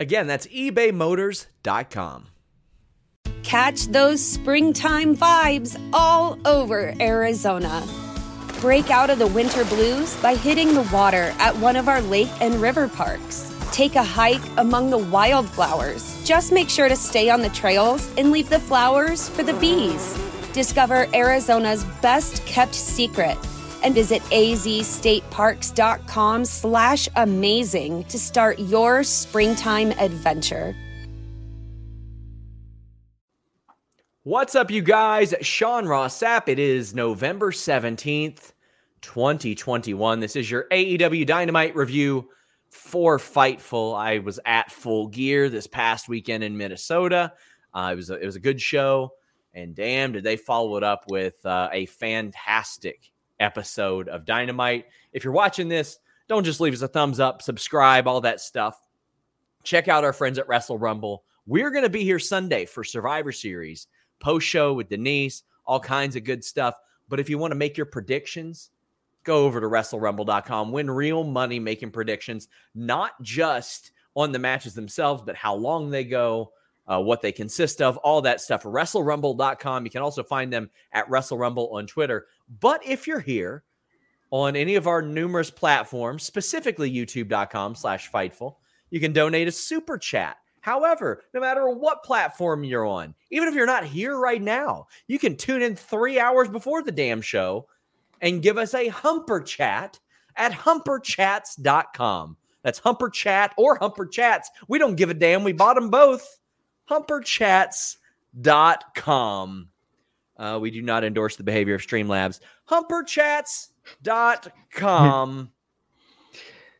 Again, that's ebaymotors.com. Catch those springtime vibes all over Arizona. Break out of the winter blues by hitting the water at one of our lake and river parks. Take a hike among the wildflowers. Just make sure to stay on the trails and leave the flowers for the bees. Discover Arizona's best kept secret and visit azstateparks.com slash amazing to start your springtime adventure. What's up, you guys? Sean Ross Sapp. It is November 17th, 2021. This is your AEW Dynamite review for Fightful. I was at Full Gear this past weekend in Minnesota. Uh, it was a, it was a good show, and damn, did they follow it up with uh, a fantastic episode of Dynamite. If you're watching this, don't just leave us a thumbs up, subscribe, all that stuff. Check out our friends at Wrestle Rumble. We're going to be here Sunday for Survivor Series, post show with Denise, all kinds of good stuff. But if you want to make your predictions, go over to WrestleRumble.com. Win real money making predictions, not just on the matches themselves, but how long they go, uh, what they consist of, all that stuff. WrestleRumble.com. You can also find them at WrestleRumble on Twitter. But if you're here on any of our numerous platforms, specifically YouTube.com slash Fightful, you can donate a super chat. However, no matter what platform you're on, even if you're not here right now, you can tune in three hours before the damn show and give us a humper chat at humperchats.com. That's humper chat or humper chats. We don't give a damn. We bought them both. Humperchats.com. Uh, we do not endorse the behavior of Streamlabs. Humperchats.com.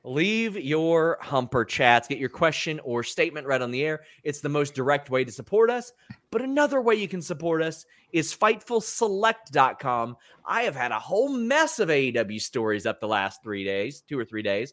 Leave your humper chats. Get your question or statement read on the air. It's the most direct way to support us. But another way you can support us is FightfulSelect.com. I have had a whole mess of AEW stories up the last three days, two or three days.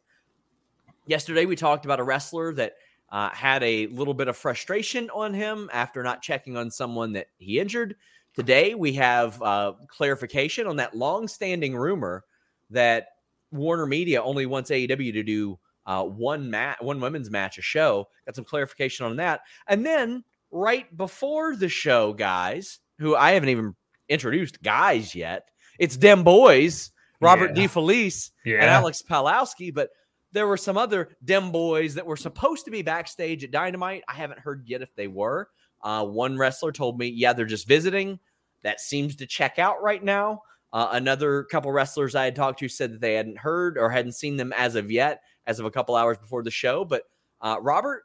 Yesterday, we talked about a wrestler that uh, had a little bit of frustration on him after not checking on someone that he injured. Today, we have uh, clarification on that long-standing rumor that Warner Media only wants AEW to do uh, one match, one women's match a show. Got some clarification on that, and then right before the show, guys, who I haven't even introduced guys yet. It's them boys, Robert Yeah. DeFelice Yeah. and Alex Pawlowski, but there were some other dem boys that were supposed to be backstage at Dynamite. I haven't heard yet if they were. Uh, one wrestler told me, yeah, they're just visiting. That seems to check out right now. Uh, another couple wrestlers I had talked to said that they hadn't heard or hadn't seen them as of yet, as of a couple hours before the show. But uh, Robert,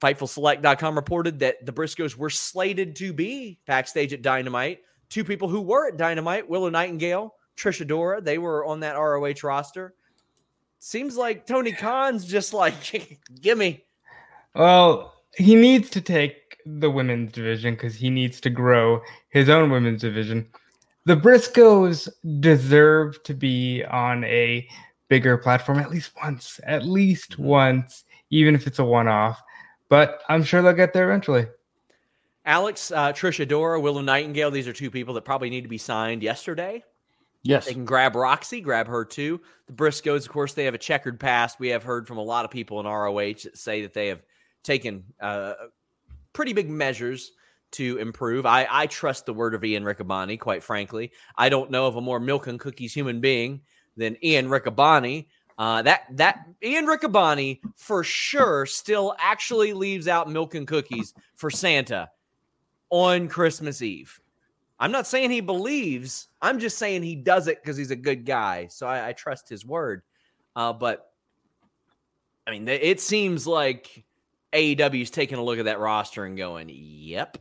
FightfulSelect.com reported that the Briscoes were slated to be backstage at Dynamite. Two people who were at Dynamite, Willow Nightingale, Trish Adora, they were on that ROH roster. Seems like Tony Khan's just like, gimme. Well, he needs to take the women's division because he needs to grow his own women's division. The Briscoes deserve to be on a bigger platform at least once, at least once, even if it's a one off. But I'm sure they'll get there eventually. Alex, uh, Trish Adora, Willow Nightingale, these are two people that probably need to be signed yesterday. Yes. They can grab Roxy, grab her too. The Briscoes, of course, they have a checkered past. We have heard from a lot of people in ROH that say that they have taken uh, pretty big measures to improve. I, I trust the word of Ian Riccaboni, quite frankly. I don't know of a more milk and cookies human being than Ian Riccaboni. Uh, that that Ian Riccaboni for sure still actually leaves out milk and cookies for Santa on Christmas Eve. I'm not saying he believes. I'm just saying he does it because he's a good guy. So I, I trust his word. Uh, but I mean, it seems like AEW is taking a look at that roster and going, "Yep."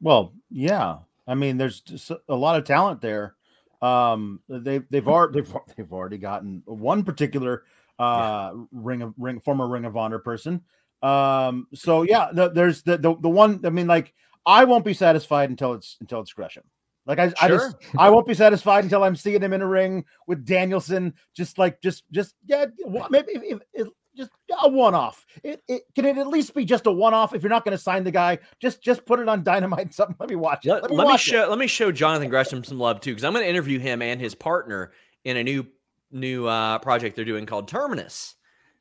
Well, yeah. I mean, there's a lot of talent there. Um, they've they've already they've, they've already gotten one particular uh yeah. ring of ring former Ring of Honor person. Um, so yeah, the, there's the, the the one. I mean, like I won't be satisfied until it's until it's Gresham. Like I, sure. I just I won't be satisfied until I'm seeing him in a ring with Danielson. Just like just just yeah, maybe if, if, just a one off. It, it can it at least be just a one off. If you're not going to sign the guy, just just put it on Dynamite. Something. Let me watch it. Let, let me, let me show let me show Jonathan Gresham some love too, because I'm going to interview him and his partner in a new new uh, project they're doing called Terminus.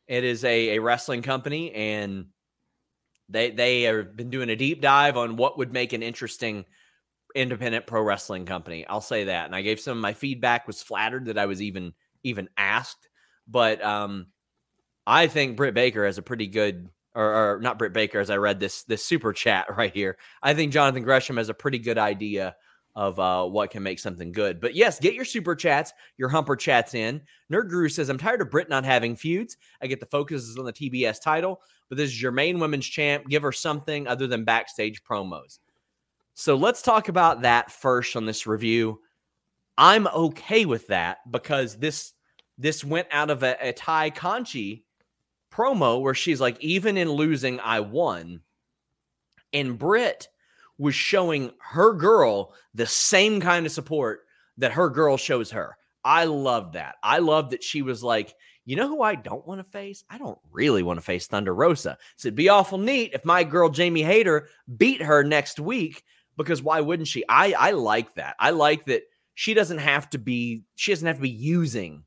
It is a, a wrestling company, and they they have been doing a deep dive on what would make an interesting independent pro wrestling company. I'll say that. And I gave some of my feedback. Was flattered that I was even even asked, but um I think Britt Baker has a pretty good, or, or, not Britt Baker, as I read this this super chat right here. I think Jonathan Gresham has a pretty good idea of uh, what can make something good. But yes, get your super chats, your humper chats in. Nerd Guru says, I'm tired of Britt not having feuds. I get the focus is on the TBS title, but this is your main women's champ. Give her something other than backstage promos. So let's talk about that first on this review. I'm okay with that because this this went out of a, a Tay Conti promo where she's like, even in losing, I won. And Britt was showing her girl the same kind of support that her girl shows her. I love that. I love that she was like, you know who I don't want to face? I don't really want to face Thunder Rosa. So it'd be awful neat if my girl Jamie Hayter beat her next week because why wouldn't she? I I like that. I like that she doesn't have to be she doesn't have to be using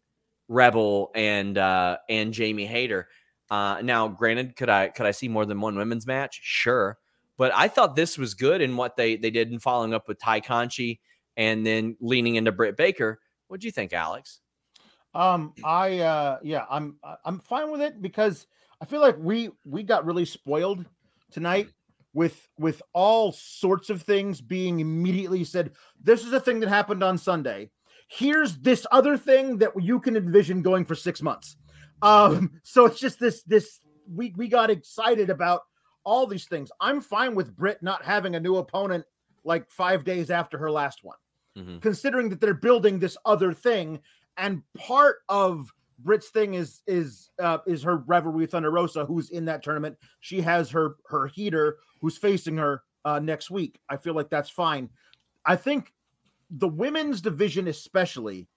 Rebel and uh and Jamie Hayter. Uh, now, granted, could I could I see more than one women's match? Sure, but I thought this was good in what they they did in following up with Tay Conti and then leaning into Britt Baker. What do you think, Alex? Um, I uh, yeah, I'm I'm fine with it because I feel like we we got really spoiled tonight with with all sorts of things being immediately said. This is a thing that happened on Sunday. Here's this other thing that you can envision going for six months. Um, so it's just this this we we got excited about all these things. I'm fine with Britt not having a new opponent like five days after her last one, mm-hmm. considering that they're building this other thing. And part of Britt's thing is is uh, is her rivalry with Thunder Rosa, who's in that tournament. She has her her Hayter, who's facing her uh, next week. I feel like that's fine. I think the women's division, especially,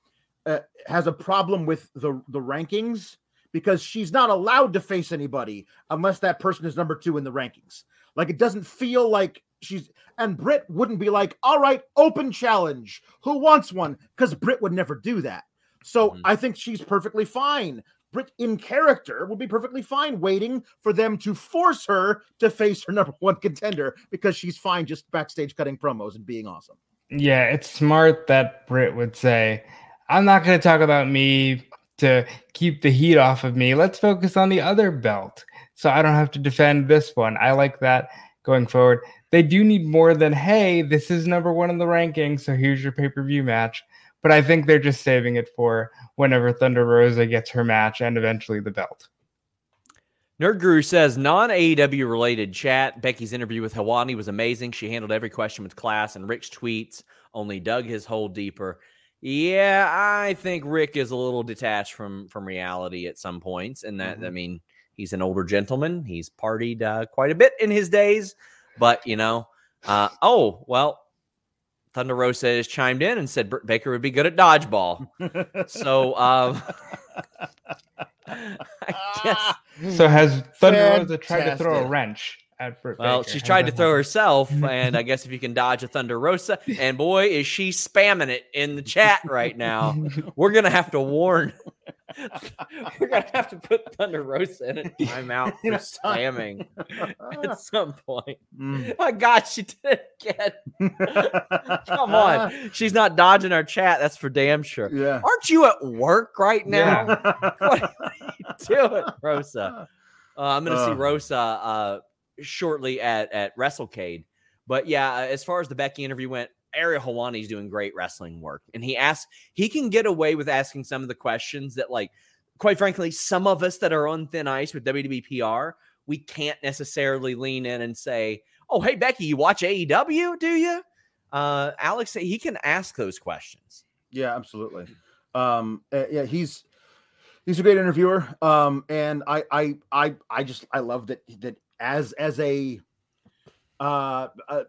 uh, has a problem with the the rankings because she's not allowed to face anybody unless that person is number two in the rankings. Like it doesn't feel like she's and Britt wouldn't be like, all right, open challenge. Who wants one? Because Britt would never do that. So mm-hmm. I think she's perfectly fine. Britt in character would be perfectly fine waiting for them to force her to face her number one contender because she's fine just backstage cutting promos and being awesome. Yeah, it's smart that Britt would say, I'm not going to talk about me to keep the heat off of me. Let's focus on the other belt so I don't have to defend this one. I like that going forward. They do need more than, hey, this is number one in the rankings, so here's your pay per view match. But I think they're just saving it for whenever Thunder Rosa gets her match and eventually the belt. Nerd Guru says non AEW related chat. Becky's interview with Helwani was amazing. She handled every question with class, and Rick's tweets only dug his hole deeper. Yeah, I think Rick is a little detached from from reality at some points, and that mm-hmm. I mean he's an older gentleman. He's partied uh, quite a bit in his days, but you know, uh, oh well. Thunder Rosa has chimed in and said Britt Baker would be good at dodgeball. so, um, I guess. So has Thunder Fantastic. Rosa tried to throw a wrench? At Britt well, Baker. she's tried to throw herself, and I guess if you can dodge a Thunder Rosa, and boy, is she spamming it in the chat right now. We're gonna have to warn. We're gonna have to put Thunder Rosa in a timeout for spamming at some point. Mm. Oh God, she did it. again. Come on. She's not dodging our chat. That's for damn sure. Yeah. Aren't you at work right now? Yeah. what are you doing, Rosa? Uh, I'm going to see Uh. Rosa uh, shortly at at WrestleCade. But yeah, as far as the Becky interview went, Ariel Helwani's doing great wrestling work, and he asks he can get away with asking some of the questions that, like, quite frankly, some of us that are on thin ice with WWE PR, we can't necessarily lean in and say, "Oh, hey Becky, you watch AEW? Do you?" Uh, Alex, he can ask those questions. Yeah, absolutely. Um, uh, yeah, he's he's a great interviewer. Um, and I I I I just I love that that as as a uh, uh,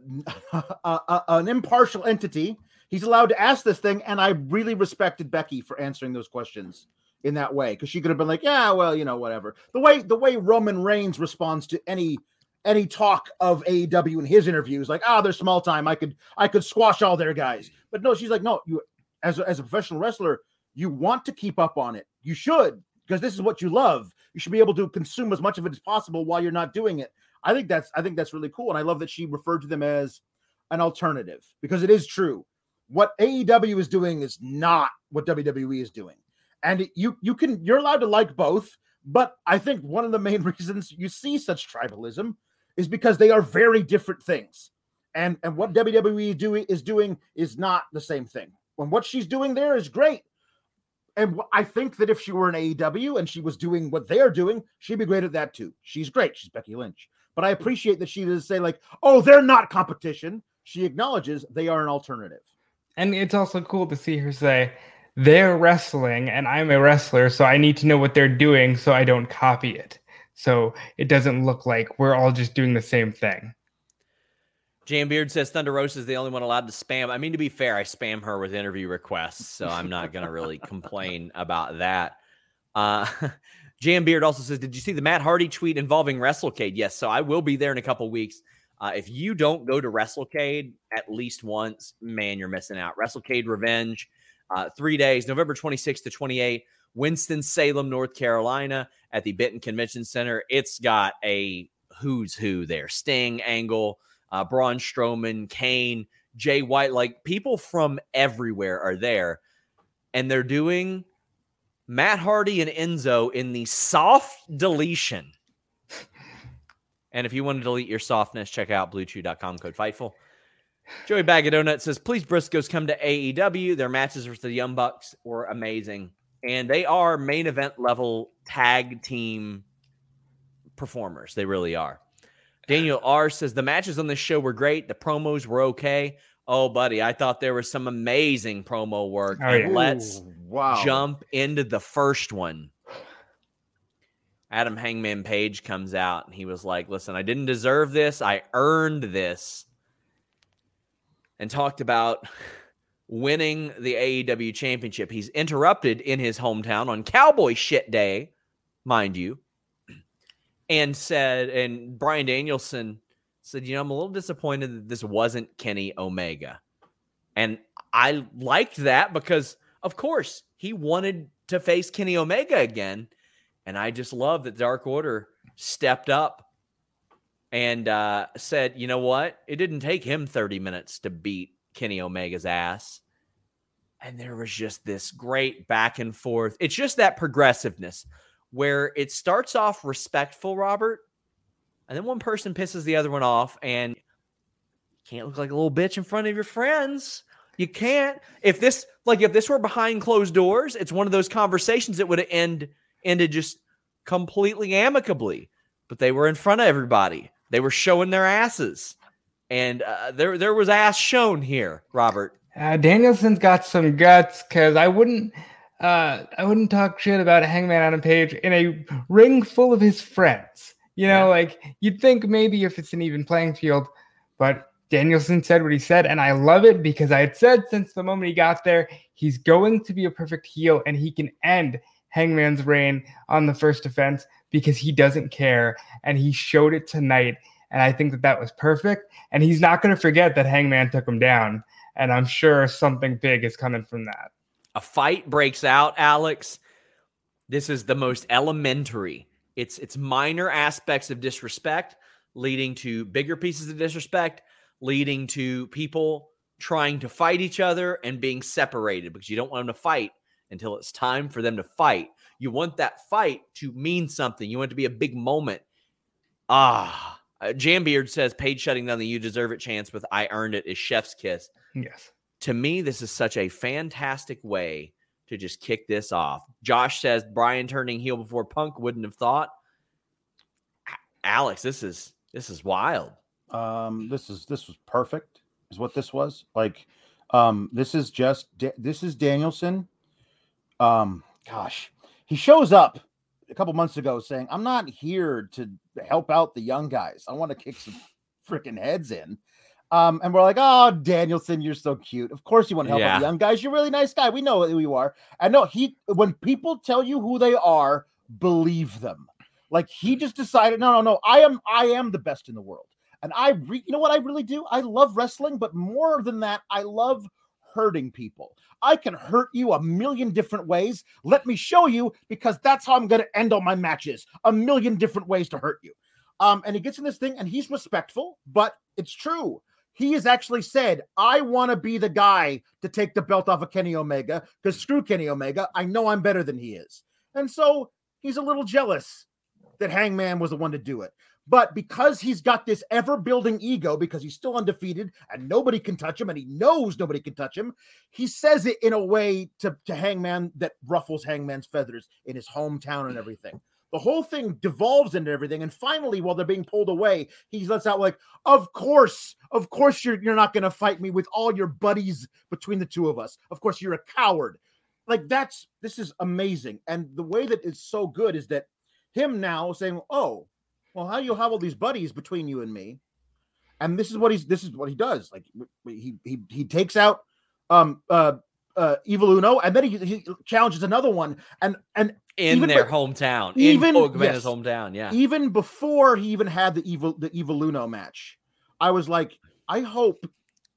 uh, an impartial entity, he's allowed to ask this thing, and I really respected Becky for answering those questions in that way because she could have been like, yeah, well, you know, whatever. The way the way Roman Reigns responds to any any talk of AEW in his interviews, like, ah, they're small time. I could I could squash all their guys, but no, she's like, no, you as a, as a professional wrestler, you want to keep up on it. You should because this is what you love. You should be able to consume as much of it as possible while you're not doing it. I think that's I think that's really cool, and I love that she referred to them as an alternative because it is true. What AEW is doing is not what WWE is doing, and you you can you're allowed to like both. But I think one of the main reasons you see such tribalism is because they are very different things, and and what WWE doing is doing is not the same thing. When what she's doing there is great, and I think that if she were an AEW and she was doing what they're doing, she'd be great at that too. She's great. She's Becky Lynch. But I appreciate that she doesn't say like, "Oh, they're not competition." She acknowledges they are an alternative. And it's also cool to see her say, they're wrestling and I'm a wrestler, so I need to know what they're doing so I don't copy it. So it doesn't look like we're all just doing the same thing. Jan Beard says Thunder Rosa is the only one allowed to spam. I mean, to be fair, I spam her with interview requests, so I'm not going to really complain about that. Uh, Jan Beard also says, Did you see the Matt Hardy tweet involving WrestleCade? Yes. So I will be there in a couple weeks. Uh, if you don't go to WrestleCade at least once, man, you're missing out. WrestleCade Revenge, uh, three days, November 26th to 28, Winston-Salem, North Carolina, at the Benton Convention Center. It's got a who's who there Sting, Angle, uh, Braun Strowman, Kane, Jay White. Like people from everywhere are there. And they're doing Matt Hardy and Enzo in the soft deletion. And if you want to delete your softness, check out bluechew.com code Fightful. Joey Bag of Donuts says, please Briscoes come to AEW. Their matches with the Young Bucks were amazing. And they are main event level tag team performers. They really are. Daniel R says the matches on this show were great. The promos were okay. Oh, buddy, I thought there was some amazing promo work. Oh, yeah. let's Ooh, wow. jump into the first one. Adam Hangman Page comes out and he was like, Listen, I didn't deserve this. I earned this. And talked about winning the AEW championship. He's interrupted in his hometown on Cowboy shit day, mind you, and said, and Bryan Danielson said, You know, I'm a little disappointed that this wasn't Kenny Omega. And I liked that because, of course, he wanted to face Kenny Omega again. And I just love that Dark Order stepped up and uh, said, you know what? It didn't take him 30 minutes to beat Kenny Omega's ass. And there was just this great back and forth. It's just that progressiveness where it starts off respectful, Robert, and then one person pisses the other one off, and you can't look like a little bitch in front of your friends. You can't. If this, like, if this were behind closed doors, it's one of those conversations that would end ended just completely amicably. But they were in front of everybody. They were showing their asses, and uh, there there was ass shown here, Robert. Uh, Danielson's got some guts because I wouldn't, uh, I wouldn't talk shit about Hangman Adam Page in a ring full of his friends. You know, Yeah. like you'd think maybe if it's an even playing field, but Danielson said what he said, and I love it because I had said since the moment he got there, he's going to be a perfect heel, and he can end Hangman's reign on the first offense because he doesn't care, and he showed it tonight. And I think that that was perfect. And he's not going to forget that Hangman took him down and I'm sure something big is coming from that. A fight breaks out, Alex. This is the most elementary. It's it's minor aspects of disrespect leading to bigger pieces of disrespect, leading to people trying to fight each other and being separated because you don't want them to fight until it's time for them to fight. You want that fight to mean something. You want it to be a big moment. Ah, uh, Jambeard says Page shutting down the "You Deserve It" chance with "I earned it" is chef's kiss. Yes. To me, this is such a fantastic way to just kick this off. Josh says Bryan turning heel before Punk wouldn't have thought. Alex, this is this is wild. Um, this is this was perfect. Is what this was like. Um, this is just this is Danielson. Um, gosh, he shows up a couple months ago saying, "I'm not here to help out the young guys. I want to kick some freaking heads in." Um, and we're like, "Oh, Danielson, you're so cute. Of course you want to help yeah. out young guys. You're a really nice guy. We know who you are." And no, he when people tell you who they are, believe them. Like he just decided, no, no, no. I am, I am the best in the world. And I, re- you know what I really do? I love wrestling, but more than that, I love hurting people. I can hurt you a million different ways. Let me show you because that's how I'm going to end all my matches. A million different ways to hurt you. Um, and he gets in this thing and he's respectful, but it's true. He has actually said, I want to be the guy to take the belt off of Kenny Omega because screw Kenny Omega. I know I'm better than he is. And so he's a little jealous that Hangman was the one to do it. But because he's got this ever building ego, because he's still undefeated and nobody can touch him, and he knows nobody can touch him, he says it in a way to, to Hangman that ruffles Hangman's feathers in his hometown and everything. The whole thing devolves into everything. And finally, while they're being pulled away, he lets out, like, Of course, of course, you're, you're not going to fight me with all your buddies between the two of us. Of course, you're a coward. Like, that's this is amazing. And the way that it's so good is that him now saying, "Oh, well, how you have all these buddies between you and me?" And this is what he's this is what he does. Like he he he takes out um uh uh Evil Uno, and then he, he challenges another one, and and in their be- hometown, even in yes, hometown, yeah. Even before he even had the evil the Evil Uno match, I was like, I hope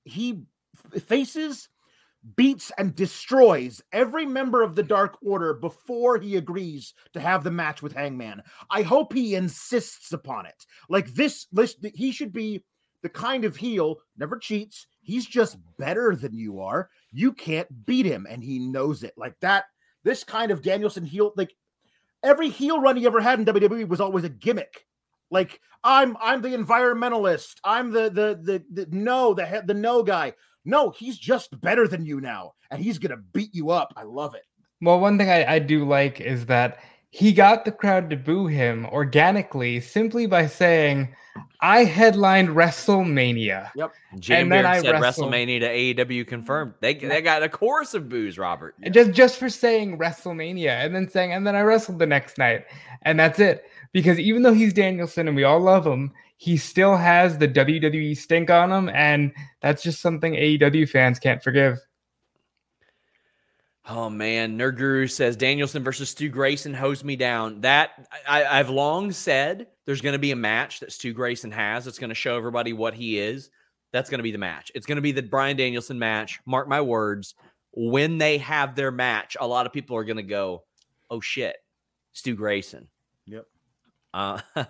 he faces beats and destroys every member of the Dark Order before he agrees to have the match with Hangman. I hope he insists upon it. Like this, list, he should be the kind of heel never cheats. He's just better than you are. You can't beat him, and he knows it. Like that. This kind of Danielson heel, like every heel run he ever had in WWE was always a gimmick. Like I'm, I'm the environmentalist. I'm the the the, the no the the no guy. No, he's just better than you now, and he's gonna beat you up. I love it. Well, one thing I, I do like is that he got the crowd to boo him organically simply by saying, I headlined WrestleMania. Yep. Jim and then I said wrestled... WrestleMania to AEW confirmed. They, they got a chorus of boos, Robert. Just just for saying WrestleMania and then saying, and then I wrestled the next night. And that's it. Because even though he's Danielson and we all love him, he still has the WWE stink on him, and that's just something AEW fans can't forgive. Oh man, Nerd Guru says Danielson versus Stu Grayson hosed me down. That I, have long said there's going to be a match that Stu Grayson has. It's going to show everybody what he is. That's going to be the match. It's going to be the Bryan Danielson match. Mark my words. When they have their match, a lot of people are going to go, "Oh shit, Stu Grayson." Yep. Uh,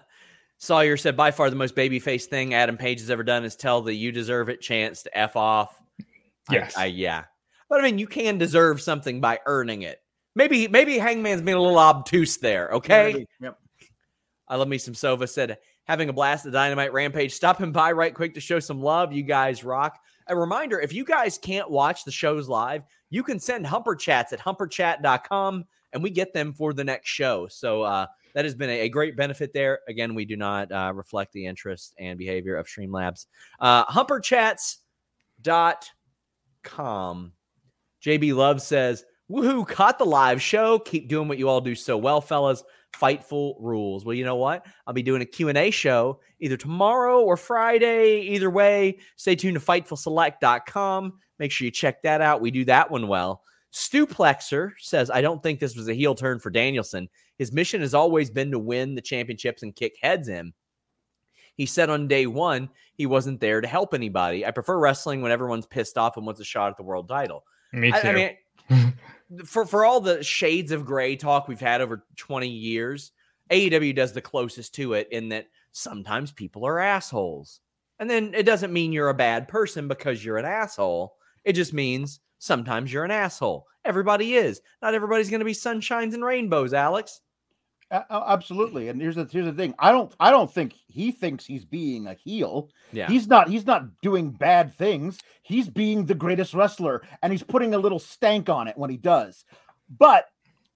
Sawyer said, by far the most babyface thing Adam Page has ever done is tell the you deserve it chance to F off. Yes. I, I, yeah. But I mean, you can deserve something by earning it. Maybe, maybe Hangman's being a little obtuse there. Okay. Yep. I love me some Sova said, having a blast at Dynamite Rampage. Stop him by right quick to show some love. You guys rock. A reminder if you guys can't watch the shows live, you can send Humper Chats at humperchat.com and we get them for the next show. So, uh, that has been a, a great benefit there. Again, we do not uh, reflect the interest and behavior of Streamlabs. Uh, humperchats.com. JB Love says, Woohoo, caught the live show. Keep doing what you all do so well, fellas. Fightful rules. Well, you know what? I'll be doing a Q&A show either tomorrow or Friday. Either way, stay tuned to FightfulSelect.com. Make sure you check that out. We do that one well. Stuplexer says, I don't think this was a heel turn for Danielson. His mission has always been to win the championships and kick heads in. He said on day one he wasn't there to help anybody. I prefer wrestling when everyone's pissed off and wants a shot at the world title. Me too. I, I mean, for for all the shades of gray talk we've had over 20 years, AEW does the closest to it in that sometimes people are assholes. And then it doesn't mean you're a bad person because you're an asshole. It just means sometimes you're an asshole. Everybody is. Not everybody's going to be sunshines and rainbows, Alex. A- absolutely. And here's the here's the thing. I don't I don't think he thinks he's being a heel. Yeah. He's not he's not doing bad things. He's being the greatest wrestler and he's putting a little stank on it when he does. But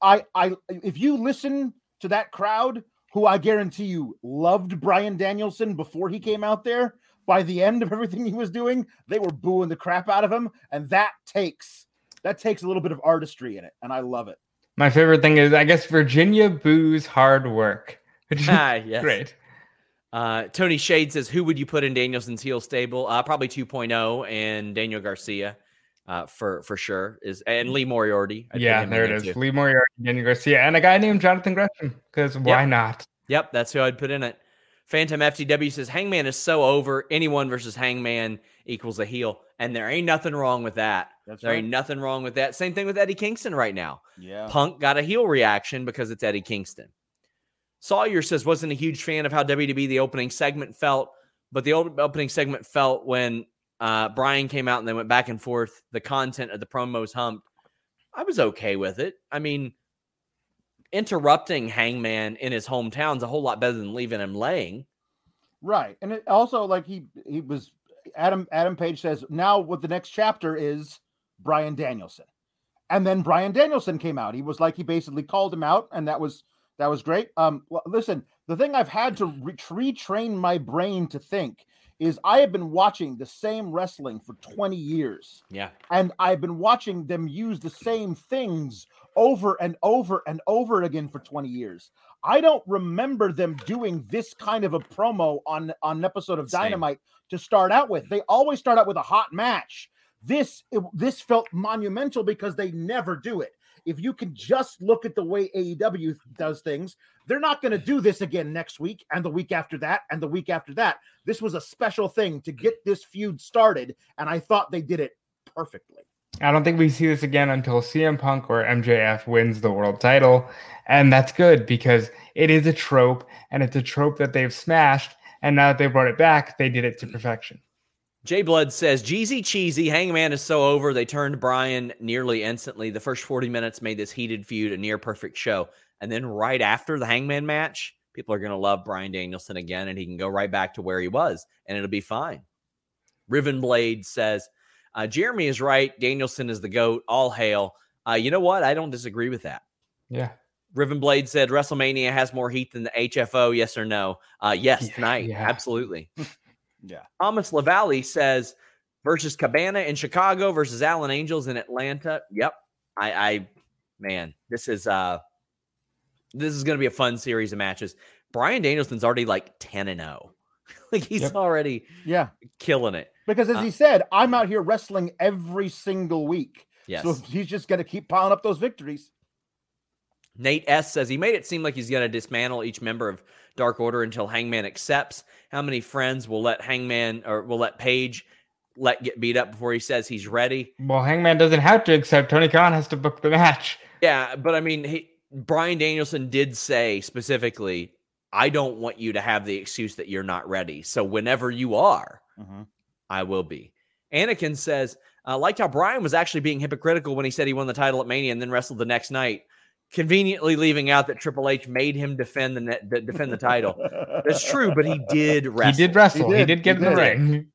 I I if you listen to that crowd who I guarantee you loved Bryan Danielson before he came out there, by the end of everything he was doing, they were booing the crap out of him and that takes that takes a little bit of artistry in it and I love it. My favorite thing is, I guess, Virginia boos hard work. Ah, yes. great. Uh, Tony Shade says, "Who would you put in Danielson's heel stable? Uh, probably 2.0 and Daniel Garcia, uh, for for sure is and Lee Moriarty. I'd Yeah, there it is. too. Lee Moriarty, Daniel Garcia, and a guy named Jonathan Gresham. Because why Yep. not? Yep, that's who I'd put in it. Phantom FTW says Hangman is so over. Anyone versus Hangman equals a heel, and there ain't nothing wrong with that. That's there ain't nothing wrong with that. Same thing with Eddie Kingston right now. Yeah. Punk got a heel reaction because it's Eddie Kingston. Sawyer says wasn't a huge fan of how WWE the opening segment felt, but the old opening segment felt when uh, Bryan came out and they went back and forth. The content of the promos humped. I was okay with it. I mean, interrupting Hangman in his hometown is a whole lot better than leaving him laying. Right. And it also like he he was Adam Adam Page says now what the next chapter is Bryan Danielson. And then Bryan Danielson came out. He was like he basically called him out and that was that was great. Um well, listen, the thing I've had to re- retrain my brain to think is I have been watching the same wrestling for 20 years Yeah. and I've been watching them use the same things over and over and over again for 20 years. I don't remember them doing this kind of a promo on on an episode of Same. Dynamite to start out with. They always start out with a hot match. This it- this felt monumental because they never do it. If you can just look at the way AEW does things, they're not going to do this again next week and the week after that and the week after that. This was a special thing to get this feud started, and I thought they did it perfectly. I don't think we see this again until CM Punk or MJF wins the world title. And that's good because it is a trope and it's a trope that they've smashed. And now that they brought it back, they did it to perfection. Jay Blood says, Jeezy cheesy. Hangman is so over. They turned Bryan nearly instantly. The first 40 minutes made this heated feud a near perfect show. And then right after the Hangman match, people are going to love Bryan Danielson again, and he can go right back to where he was, and it'll be fine. Riven Blade says, uh, Jeremy is right. Danielson is the GOAT. All hail. Uh, you know what? I don't disagree with that. Yeah. Riven Blade said WrestleMania has more heat than the HFO. Yes or no? Uh, yes, Yeah, tonight. yeah. Absolutely. Yeah. Thomas Lavalley says versus Cabana in Chicago versus Alan Angels in Atlanta. Yep. I, I man, this is uh this is gonna be a fun series of matches. Bryan Danielson's already like 10 and 0. like he's Yep. already Yeah. killing it. Because as Uh, he said, I'm out here wrestling every single week. Yes. So he's just going to keep piling up those victories. Nate S says he made it seem like he's going to dismantle each member of Dark Order until Hangman accepts. How many friends will let Hangman or will let Page let get beat up before he says he's ready? Well, Hangman doesn't have to accept. Tony Khan has to book the match. Yeah, but I mean, he, Bryan Danielson did say specifically, I don't want you to have the excuse that you're not ready. So whenever you are, I will be. Anakin says, uh, liked how Bryan was actually being hypocritical when he said he won the title at Mania and then wrestled the next night, conveniently leaving out that Triple H made him defend the net, the, defend the title. That's true, but he did wrestle. He did wrestle. He did, did, get he in the ring.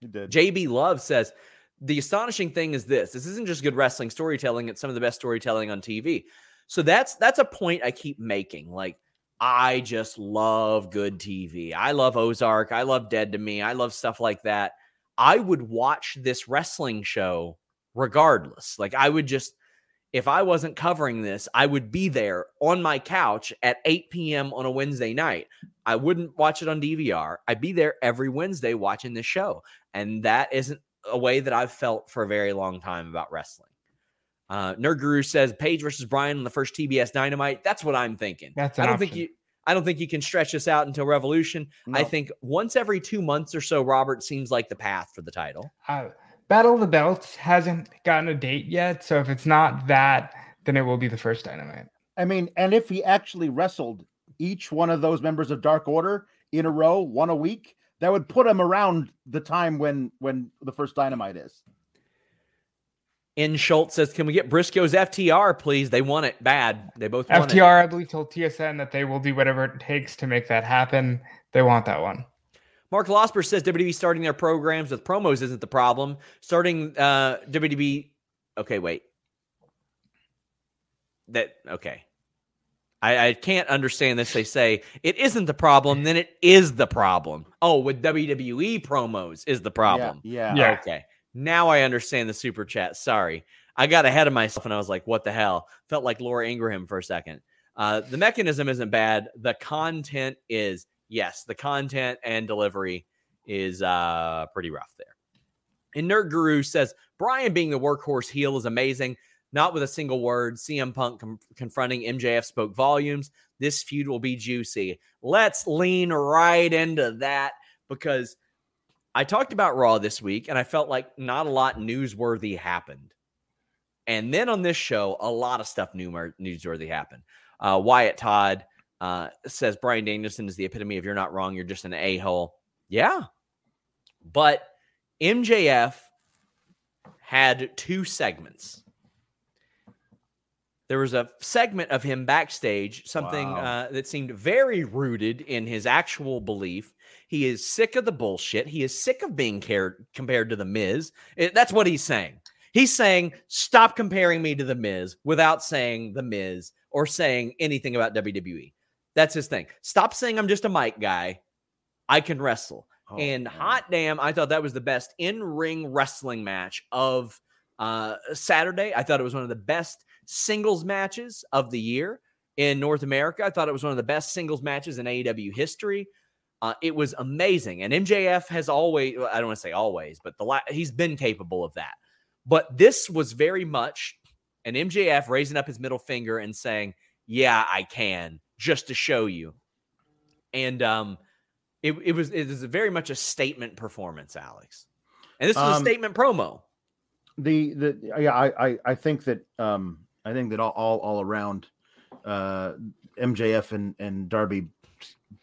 He did. JB Love says the astonishing thing is this: this isn't just good wrestling storytelling; it's some of the best storytelling on TV. So that's that's a point I keep making. Like I just love good TV. I love Ozark. I love Dead to Me. I love stuff like that. I would watch this wrestling show regardless. Like I would just if I wasn't covering this, I would be there on my couch at 8 p.m. on a Wednesday night. I wouldn't watch it on DVR. I'd be there every Wednesday watching this show. And that isn't a way that I've felt for a very long time about wrestling. Uh, Nerd Guru says Page versus Bryan on the first TBS Dynamite. That's what I'm thinking. That's I don't think you. I don't think you can stretch this out until Revolution. I think once every two months or so, Robert seems like the path for the title. Uh, Battle of the Belts hasn't gotten a date yet. So if it's not that, then it will be the first Dynamite. I mean, and if he actually wrestled each one of those members of Dark Order in a row, one a week, that would put him around the time when when the first Dynamite is. In Schultz says, "Can we get Briscoe's FTR, please? They want it bad. They both want FTR, it. I believe, told TSN that they will do whatever it takes to make that happen. They want that one. Mark Losper says WWE starting their programs with promos isn't the problem. Starting uh, WWE. Okay, wait. That okay. I, I can't understand this. They say it isn't the problem, then it is the problem. Oh, with WWE promos is the problem. Yeah. Yeah. Okay. Now I understand the super chat. Sorry. I got ahead of myself and I was like, what the hell? Felt like Laura Ingraham for a second. Uh, the mechanism isn't bad. The content is, yes, the content and delivery is uh, pretty rough there. And Nerd Guru says, Bryan being the workhorse heel is amazing. Not with a single word. CM Punk com- confronting MJF spoke volumes. This feud will be juicy. Let's lean right into that because I talked about Raw this week and I felt like not a lot newsworthy happened. And then on this show, a lot of stuff new newsworthy happened. Uh, Wyatt Todd uh, says Bryan Danielson is the epitome of you're not wrong, you're just an a hole. Yeah. But MJF had two segments. There was a segment of him backstage, something Wow. uh, that seemed very rooted in his actual belief. He is sick of the bullshit. He is sick of being cared, compared to The Miz. It- that's what he's saying. He's saying, stop comparing me to The Miz without saying The Miz or saying anything about WWE. That's his thing. Stop saying I'm just a mic guy. I can wrestle. Oh, and man. hot damn, I thought that was the best in ring wrestling match of uh, Saturday. I thought it was one of the best singles matches of the year in North America. I thought it was one of the best singles matches in AEW history. Uh, it was amazing. And MJF has always, well, I don't want to say always, but the la- he's been capable of that. But this was very much an MJF raising up his middle finger and saying, Yeah, I can, just to show you. And um, it, it was it is very much a statement performance, Alex. And this was a Um, statement promo. the the yeah I I, I think that um I think that all all, all around uh MJF and and Darby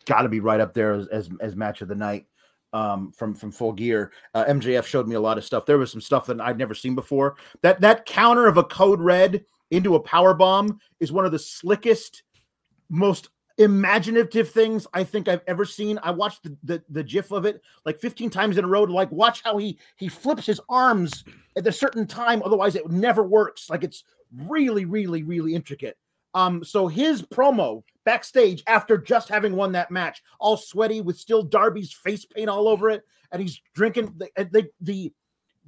got to be right up there as, as as match of the night um from from full gear uh, MJF showed me a lot of stuff there was some stuff that I'd never seen before that that counter of a code red into a power bomb is one of the slickest most imaginative things I think I've ever seen. I watched the, the the gif of it like 15 times in a row to like watch how he he flips his arms at a certain time otherwise it never works. Like it's really really really intricate. Um so his promo backstage after just having won that match, all sweaty with still Darby's face paint all over it and he's drinking the the the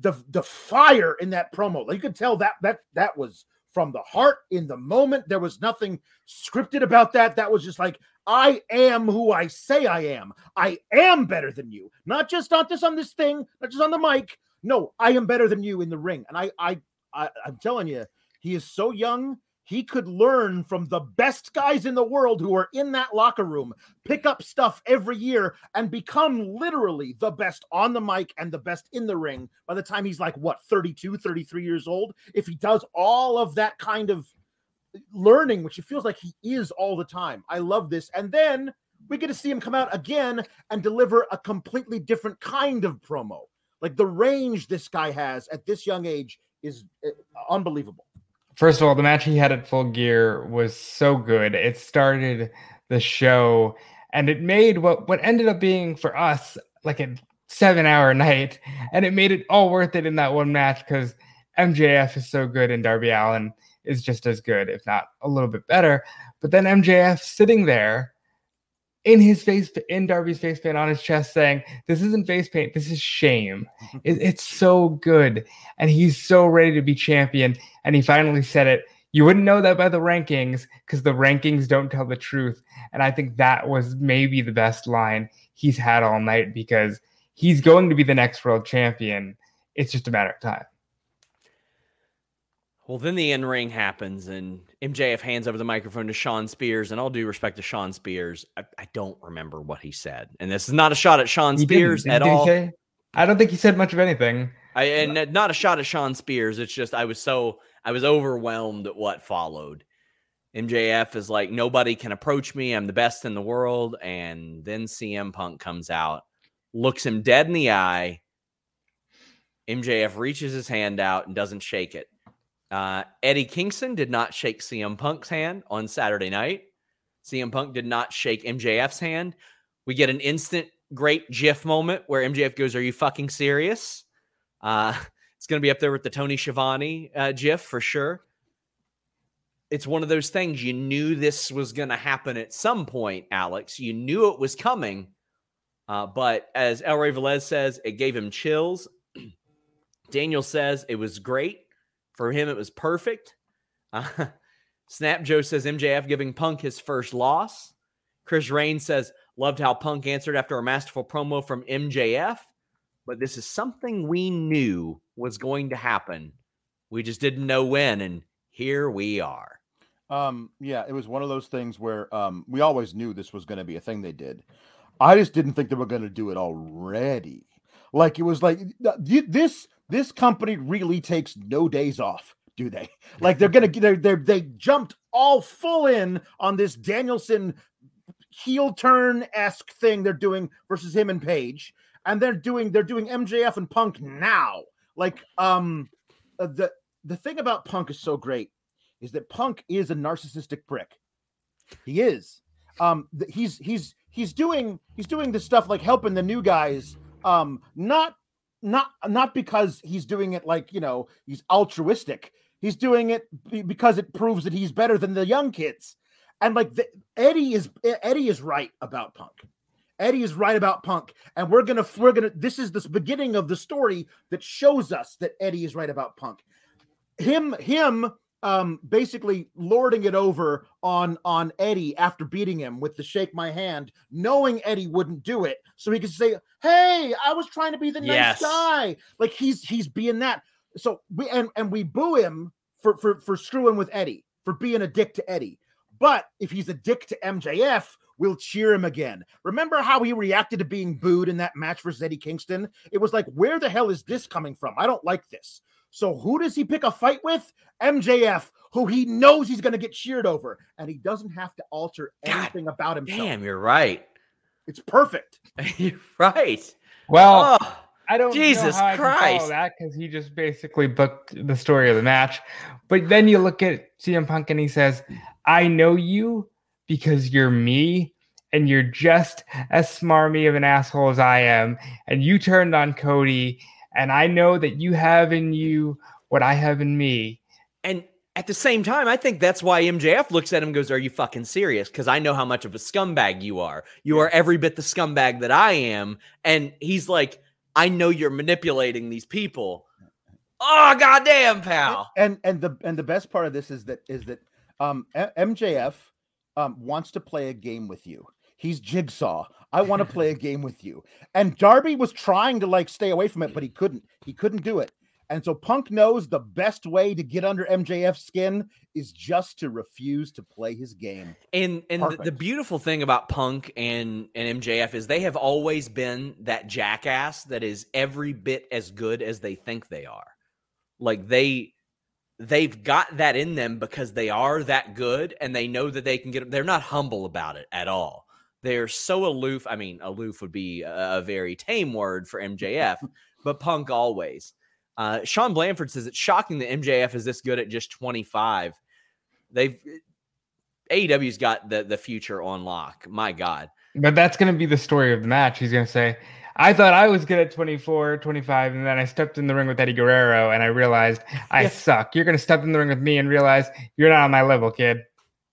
the, the fire in that promo. Like you could tell that that that was from the heart in the moment. There was nothing scripted about that. That was just like, I am who I say I am. I am better than you. Not just not just on this thing, not just on the mic. No, I am better than you in the ring. And I I, I I'm telling you, he is so young. He could learn from the best guys in the world who are in that locker room, pick up stuff every year, and become literally the best on the mic and the best in the ring by the time he's like, what, 32, 33 years old? If he does all of that kind of learning, which it feels like he is all the time. I love this. And then we get to see him come out again and deliver a completely different kind of promo. Like the range this guy has at this young age is uh, unbelievable. First of all, the match he had at full gear was so good. It started the show and it made what what ended up being for us like a seven hour night. And it made it all worth it in that one match because MJF is so good and Darby Allin is just as good, if not a little bit better. But then MJF sitting there in his face, in Darby's face paint on his chest, saying, This isn't face paint, this is shame. It- it's so good. And he's so ready to be champion. And he finally said it. You wouldn't know that by the rankings because the rankings don't tell the truth. And I think that was maybe the best line he's had all night because he's going to be the next world champion. It's just a matter of time. Well, then the in ring happens, and MJF hands over the microphone to Shawn Spears. And all due respect to Shawn Spears, I, I don't remember what he said. And this is not a shot at Shawn He didn't- Spears did- at all. say- I don't think he said much of anything. I, and not a shot at Shawn Spears. It's just I was so I was overwhelmed at what followed. MJF is like nobody can approach me. I'm the best in the world, and then CM Punk comes out looks him dead in the eye. MJF reaches his hand out and doesn't shake it. Uh, Eddie Kingston did not shake CM Punk's hand on Saturday night. CM Punk did not shake MJF's hand. We get an instant great GIF moment where MJF goes, Are you fucking serious? Uh, it's going to be up there with the Tony Schiavone uh, GIF for sure. It's one of those things you knew this was going to happen at some point, Alex. You knew it was coming. Uh, but as El Rey Velez says, it gave him chills. Daniel says it was great. For him, it was perfect. Uh, Snap Joe says MJF giving Punk his first loss. Chris Rain says, loved how Punk answered after a masterful promo from MJF. But this is something we knew was going to happen. We just didn't know when. And here we are. Um, yeah, it was one of those things where um, we always knew this was going to be a thing they did. I just didn't think they were going to do it already. Like it was like this this company really takes no days off, do they? Like they're gonna they they they jumped all full in on this Danielson heel turn esque thing they're doing versus him and Page, and they're doing they're doing MJF and Punk now. Like um uh, the the thing about Punk is so great is that Punk is a narcissistic prick. He is. Um, he's he's he's doing he's doing this stuff like helping the new guys. Um, not not not because he's doing it like you know he's altruistic. He's doing it because it proves that he's better than the young kids. And like the, Eddie is Eddie is right about Punk. Eddie is right about Punk, and we're gonna we're gonna. This is the beginning of the story that shows us that Eddie is right about Punk. Him him um basically lording it over on on Eddie after beating him with the shake my hand, knowing Eddie wouldn't do it, so he could say, "Hey, I was trying to be the yes. nice guy." Like he's he's being that. So we and and we boo him for for for screwing with Eddie, for being a dick to Eddie. But if he's a dick to MJF, we'll cheer him again. Remember how he reacted to being booed in that match versus Eddie Kingston? It was like, where the hell is this coming from? I don't like this. So who does he pick a fight with? MJF, who he knows he's going to get cheered over, and he doesn't have to alter anything God, about himself. Damn, you're right. It's perfect. you're right. Well, oh, I don't Jesus know how Christ. I can that because he just basically booked the story of the match. But then you look at CM Punk and he says, "I know you because you're me." And you're just as smarmy of an asshole as I am. And you turned on Cody, and I know that you have in you what I have in me. And at the same time, I think that's why MJF looks at him goes, Are you fucking serious? Because I know how much of a scumbag you are. You are every bit the scumbag that I am. And he's like, I know you're manipulating these people. Oh goddamn, pal. And and the and the best part of this is that is that um MJF um wants to play a game with you. He's jigsaw. I want to play a game with you. And Darby was trying to like stay away from it, but he mm. couldn't. He couldn't do it. And so Punk knows the best way to get under MJF's skin is just to refuse to play his game. And and the, the, beautiful thing about Punk and and MJF is they have always been that jackass that is every bit as good as they think they are. Like they they've got that in them because they are that good and they know that they can get they're not humble about it at all. They're so aloof. I mean, aloof would be a, a very tame word for MJF, but Punk always. Uh, Sean Blanford says it's shocking that MJF is this good at just 25. They've AEW's got the the future on lock. My God. But that's going to be the story of the match. He's going to say, I thought I was good at 24, 25, and then I stepped in the ring with Eddie Guerrero and I realized I yeah. suck. You're going to step in the ring with me and realize you're not on my level, kid.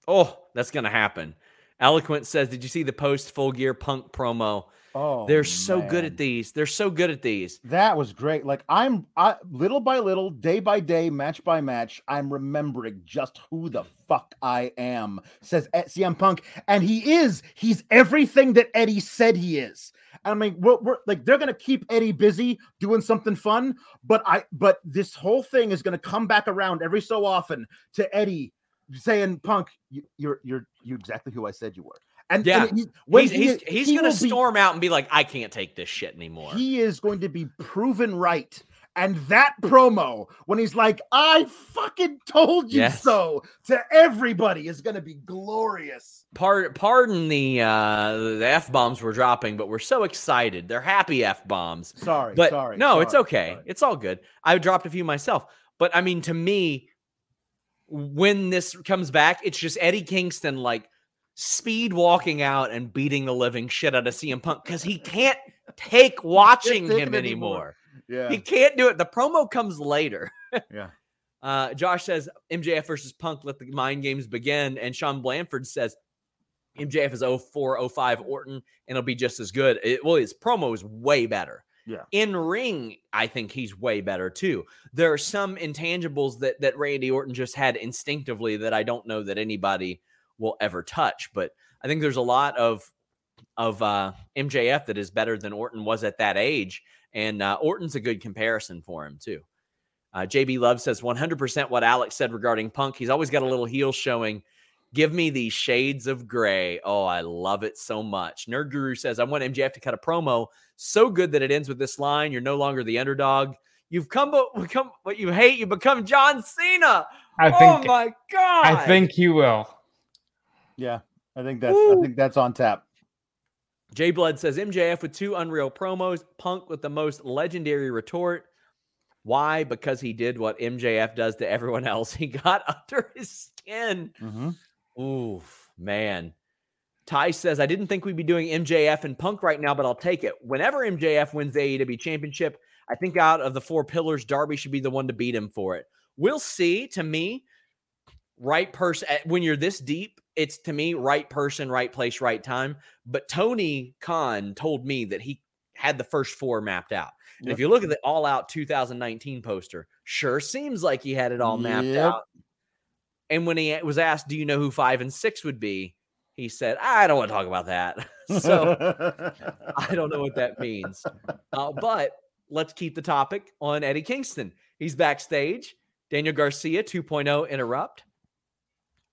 Oh, that's going to happen. Eloquent says, Did you see the post full gear punk promo? Oh, they're so man. good at these. They're so good at these. That was great. Like I'm, I little by little, day by day, match by match, I'm remembering just who the fuck I am. Says CM Punk, and he is. He's everything that Eddie said he is. I mean, we're, we're like they're gonna keep Eddie busy doing something fun, but I, but this whole thing is gonna come back around every so often to Eddie saying, "Punk, you, you're you're you exactly who I said you were." And yeah, and he's, he's, he, he's, he's he going to storm be, out and be like, I can't take this shit anymore. He is going to be proven right. And that promo, when he's like, I fucking told you Yes. so to everybody, is going to be glorious. Par- pardon the uh, the f bombs we're dropping, but we're so excited. They're happy f bombs. Sorry. But sorry. no, it's okay. sorry. It's all good. I dropped a few myself, but I mean, to me, when this comes back, it's just Eddie Kingston like speed walking out and beating the living shit out of CM Punk because he can't take watching him anymore. Yeah. He can't do it. The promo comes later. Yeah. Uh, Josh says MJF versus Punk, let the mind games begin. And Sean Blanford says MJF is 04, 05 Orton, and it'll be just as good. It, well, his promo is way better. Yeah. In ring, I think he's way better too. There are some intangibles that that Randy Orton just had instinctively that I don't know that anybody will ever touch. But I think there's a lot of of uh, MJF that is better than Orton was at that age, and uh, Orton's a good comparison for him too. Uh, JB Love says 100% what Alex said regarding Punk. He's always got a little heel showing. Give me these shades of gray. Oh, I love it so much. Nerd Guru says, I want MJF to cut a promo so good that it ends with this line You're no longer the underdog. You've come, but become what you hate. You become John Cena. I oh think my God. I think he will. Yeah. I think that's I think that's on tap. Jay Blood says MJF with two unreal promos, Punk with the most legendary retort. Why? Because he did what MJF does to everyone else. He got under his skin. Mhm. Oof, man. Ty says, I didn't think we'd be doing MJF and Punk right now, but I'll take it. Whenever MJF wins the AEW championship, I think out of the four pillars, Darby should be the one to beat him for it. We'll see. To me, right person, eh, when you're this deep, it's to me, right person, right place, right time. But Tony Khan told me that he had the first four mapped out. And if you look at the All Out 2019 poster, sure seems like he had it all mapped Yep. out. And when he was asked, "Do you know who five and six would be?" He said, "I don't want to talk about that." so I don't know what that means. Uh, but let's keep the topic on Eddie Kingston. He's backstage. Daniel Garcia 2.0 interrupt,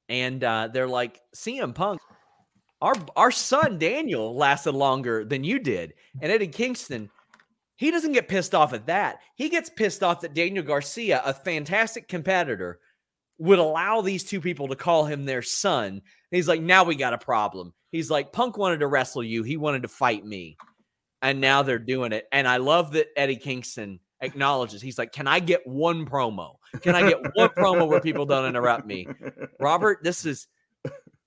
and uh, they're like, "CM Punk, our our son Daniel lasted longer than you did," and Eddie Kingston. He doesn't get pissed off at that. He gets pissed off that Daniel Garcia, a fantastic competitor, would allow these two people to call him their son. And he's like, now we got a problem. He's like, Punk wanted to wrestle you. He wanted to fight me. And now they're doing it. And I love that Eddie Kingston acknowledges. He's like, can I get one promo? Can I get one promo where people don't interrupt me? Robert, this is,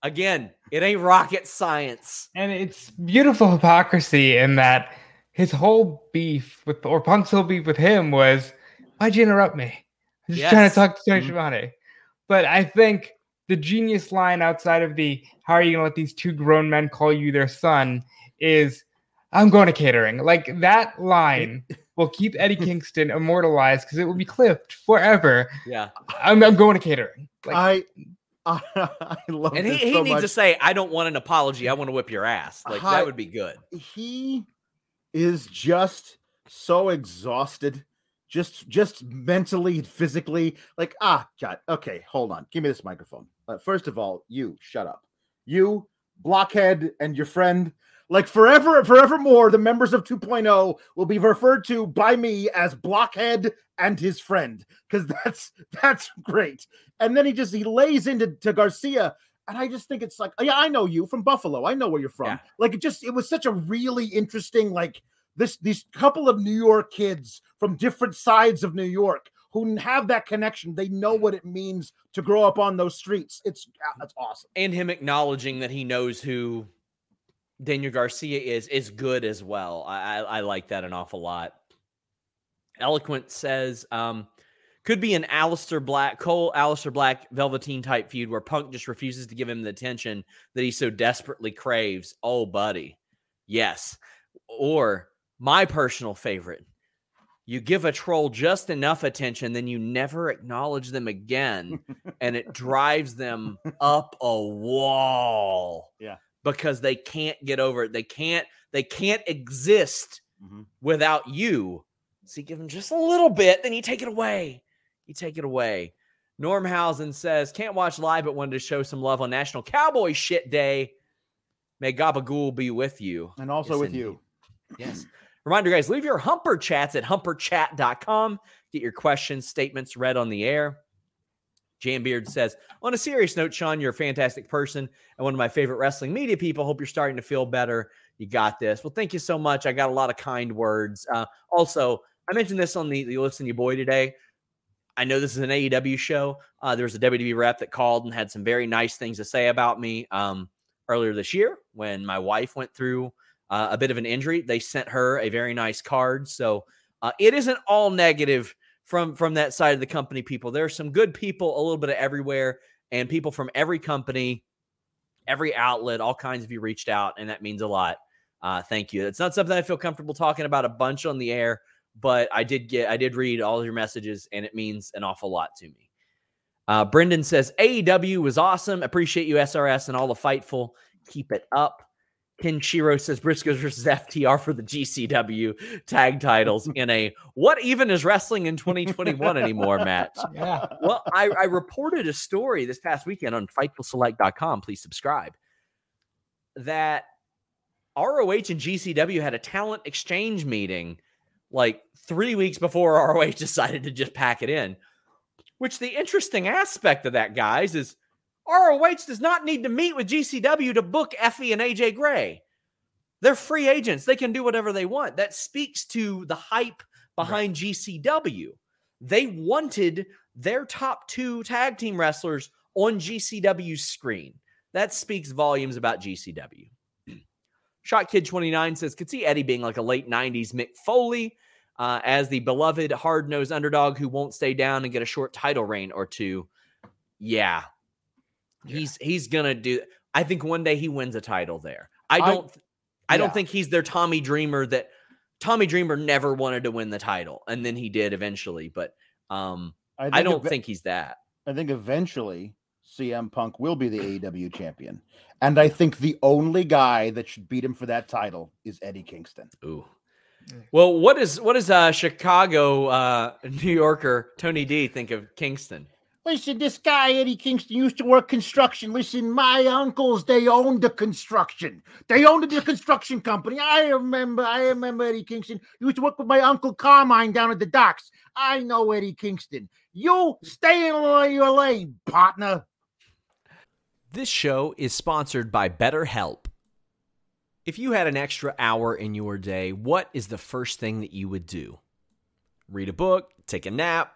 again, it ain't rocket science. And it's beautiful hypocrisy in that his whole beef with or Punk's whole beef with him was, why'd you interrupt me? I'm just trying to talk to Tony Mhm. Schiavone. But I think the genius line outside of the how are you gonna let these two grown men call you their son is I'm going to catering. Like that line will keep Eddie Kingston immortalized because it will be clipped forever. Yeah. I'm, I'm going to catering. Like I, I I love And he, this he so needs much. to say, I don't want an apology. I want to whip your ass. Like, Hi- that would be good. he is just so exhausted just just mentally physically like ah god okay hold on give me this microphone uh, first of all you shut up you blockhead and your friend like forever forevermore the members of 2.0 will be referred to by me as blockhead and his friend because that's that's great and then he just he lays into to garcia and I just think it's like, yeah, I know you from Buffalo. I know where you're from. Yeah. Like it just, it was such a really interesting, like this, these couple of New York kids from different sides of New York who have that connection. They know what it means to grow up on those streets. It's, that's awesome. And him acknowledging that he knows who Daniel Garcia is, is good as well. I, I, like that an awful lot. Eloquent says, um, could be an Aleister Black, Cole, Aleister Black, Velveteen type feud where Punk just refuses to give him the attention that he so desperately craves. Oh, buddy. Yes. Or my personal favorite. You give a troll just enough attention, then you never acknowledge them again, and it drives them up a wall. Yeah. Because they can't get over it. They can't, they can't exist mm-hmm. without you. So you give them just a little bit, then you take it away. You take it away. Normhausen says, can't watch live, but wanted to show some love on National Cowboy Shit Day. May Gabagool be with you. And also Yes, with indeed. you. Yes. Reminder, guys, leave your humper chats at humperchat.com. Get your questions, statements read on the air. Jam Beard says, on a serious note, Sean, you're a fantastic person and one of my favorite wrestling media people. Hope you're starting to feel better. You got this. Well, thank you so much. I got a lot of kind words. Uh, also, I mentioned this on the, the Listen You Boy today. I know this is an AEW show. Uh, there was a WWE rep that called and had some very nice things to say about me um, earlier this year when my wife went through uh, a bit of an injury. They sent her a very nice card. So uh, it isn't all negative from from that side of the company. People, there are some good people, a little bit of everywhere, and people from every company, every outlet, all kinds of you reached out, and that means a lot. Uh, thank you. It's not something I feel comfortable talking about a bunch on the air, but I did get, I did read all your messages, and it means an awful lot to me. Uh, Brendan says AEW was awesome. Appreciate you, SRS, and all the Fightful. Keep it up. Ken Shiro says Briscoes versus FTR for the GCW tag titles in a what even is wrestling in 2021 anymore match. Yeah. Well, I, I reported a story this past weekend on FightfulSelect.com. Please subscribe. That ROH and GCW had a talent exchange meeting like three weeks before ROH decided to just pack it in. Which the interesting aspect of that, guys, is ROH does not need to meet with GCW to book Effy and AJ Gray. They're free agents. They can do whatever they want. That speaks to the hype behind right. GCW. They wanted their top two tag team wrestlers on GCW's screen. That speaks volumes about GCW. Shot Kid 29 says, could see Eddie being like a late 90s Mick Foley uh, as the beloved hard nosed underdog who won't stay down and get a short title reign or two. Yeah, He's he's gonna do. I think one day he wins a title there. I don't. I, I don't think he's their Tommy Dreamer. That Tommy Dreamer never wanted to win the title, and then he did eventually. But um, I, I don't ev- think he's that. I think eventually CM Punk will be the AEW champion, and I think the only guy that should beat him for that title is Eddie Kingston. Ooh. Well, what is what does uh Chicago uh New Yorker Tony D think of Kingston? Listen, this guy, Eddie Kingston, used to work construction. Listen, my uncles, they owned the construction. They owned the construction company. I remember, I remember Eddie Kingston. He used to work with my uncle Carmine down at the docks. I know Eddie Kingston. You stay in your lane, partner. This show is sponsored by BetterHelp. If you had an extra hour in your day, what is the first thing that you would do? Read a book, take a nap,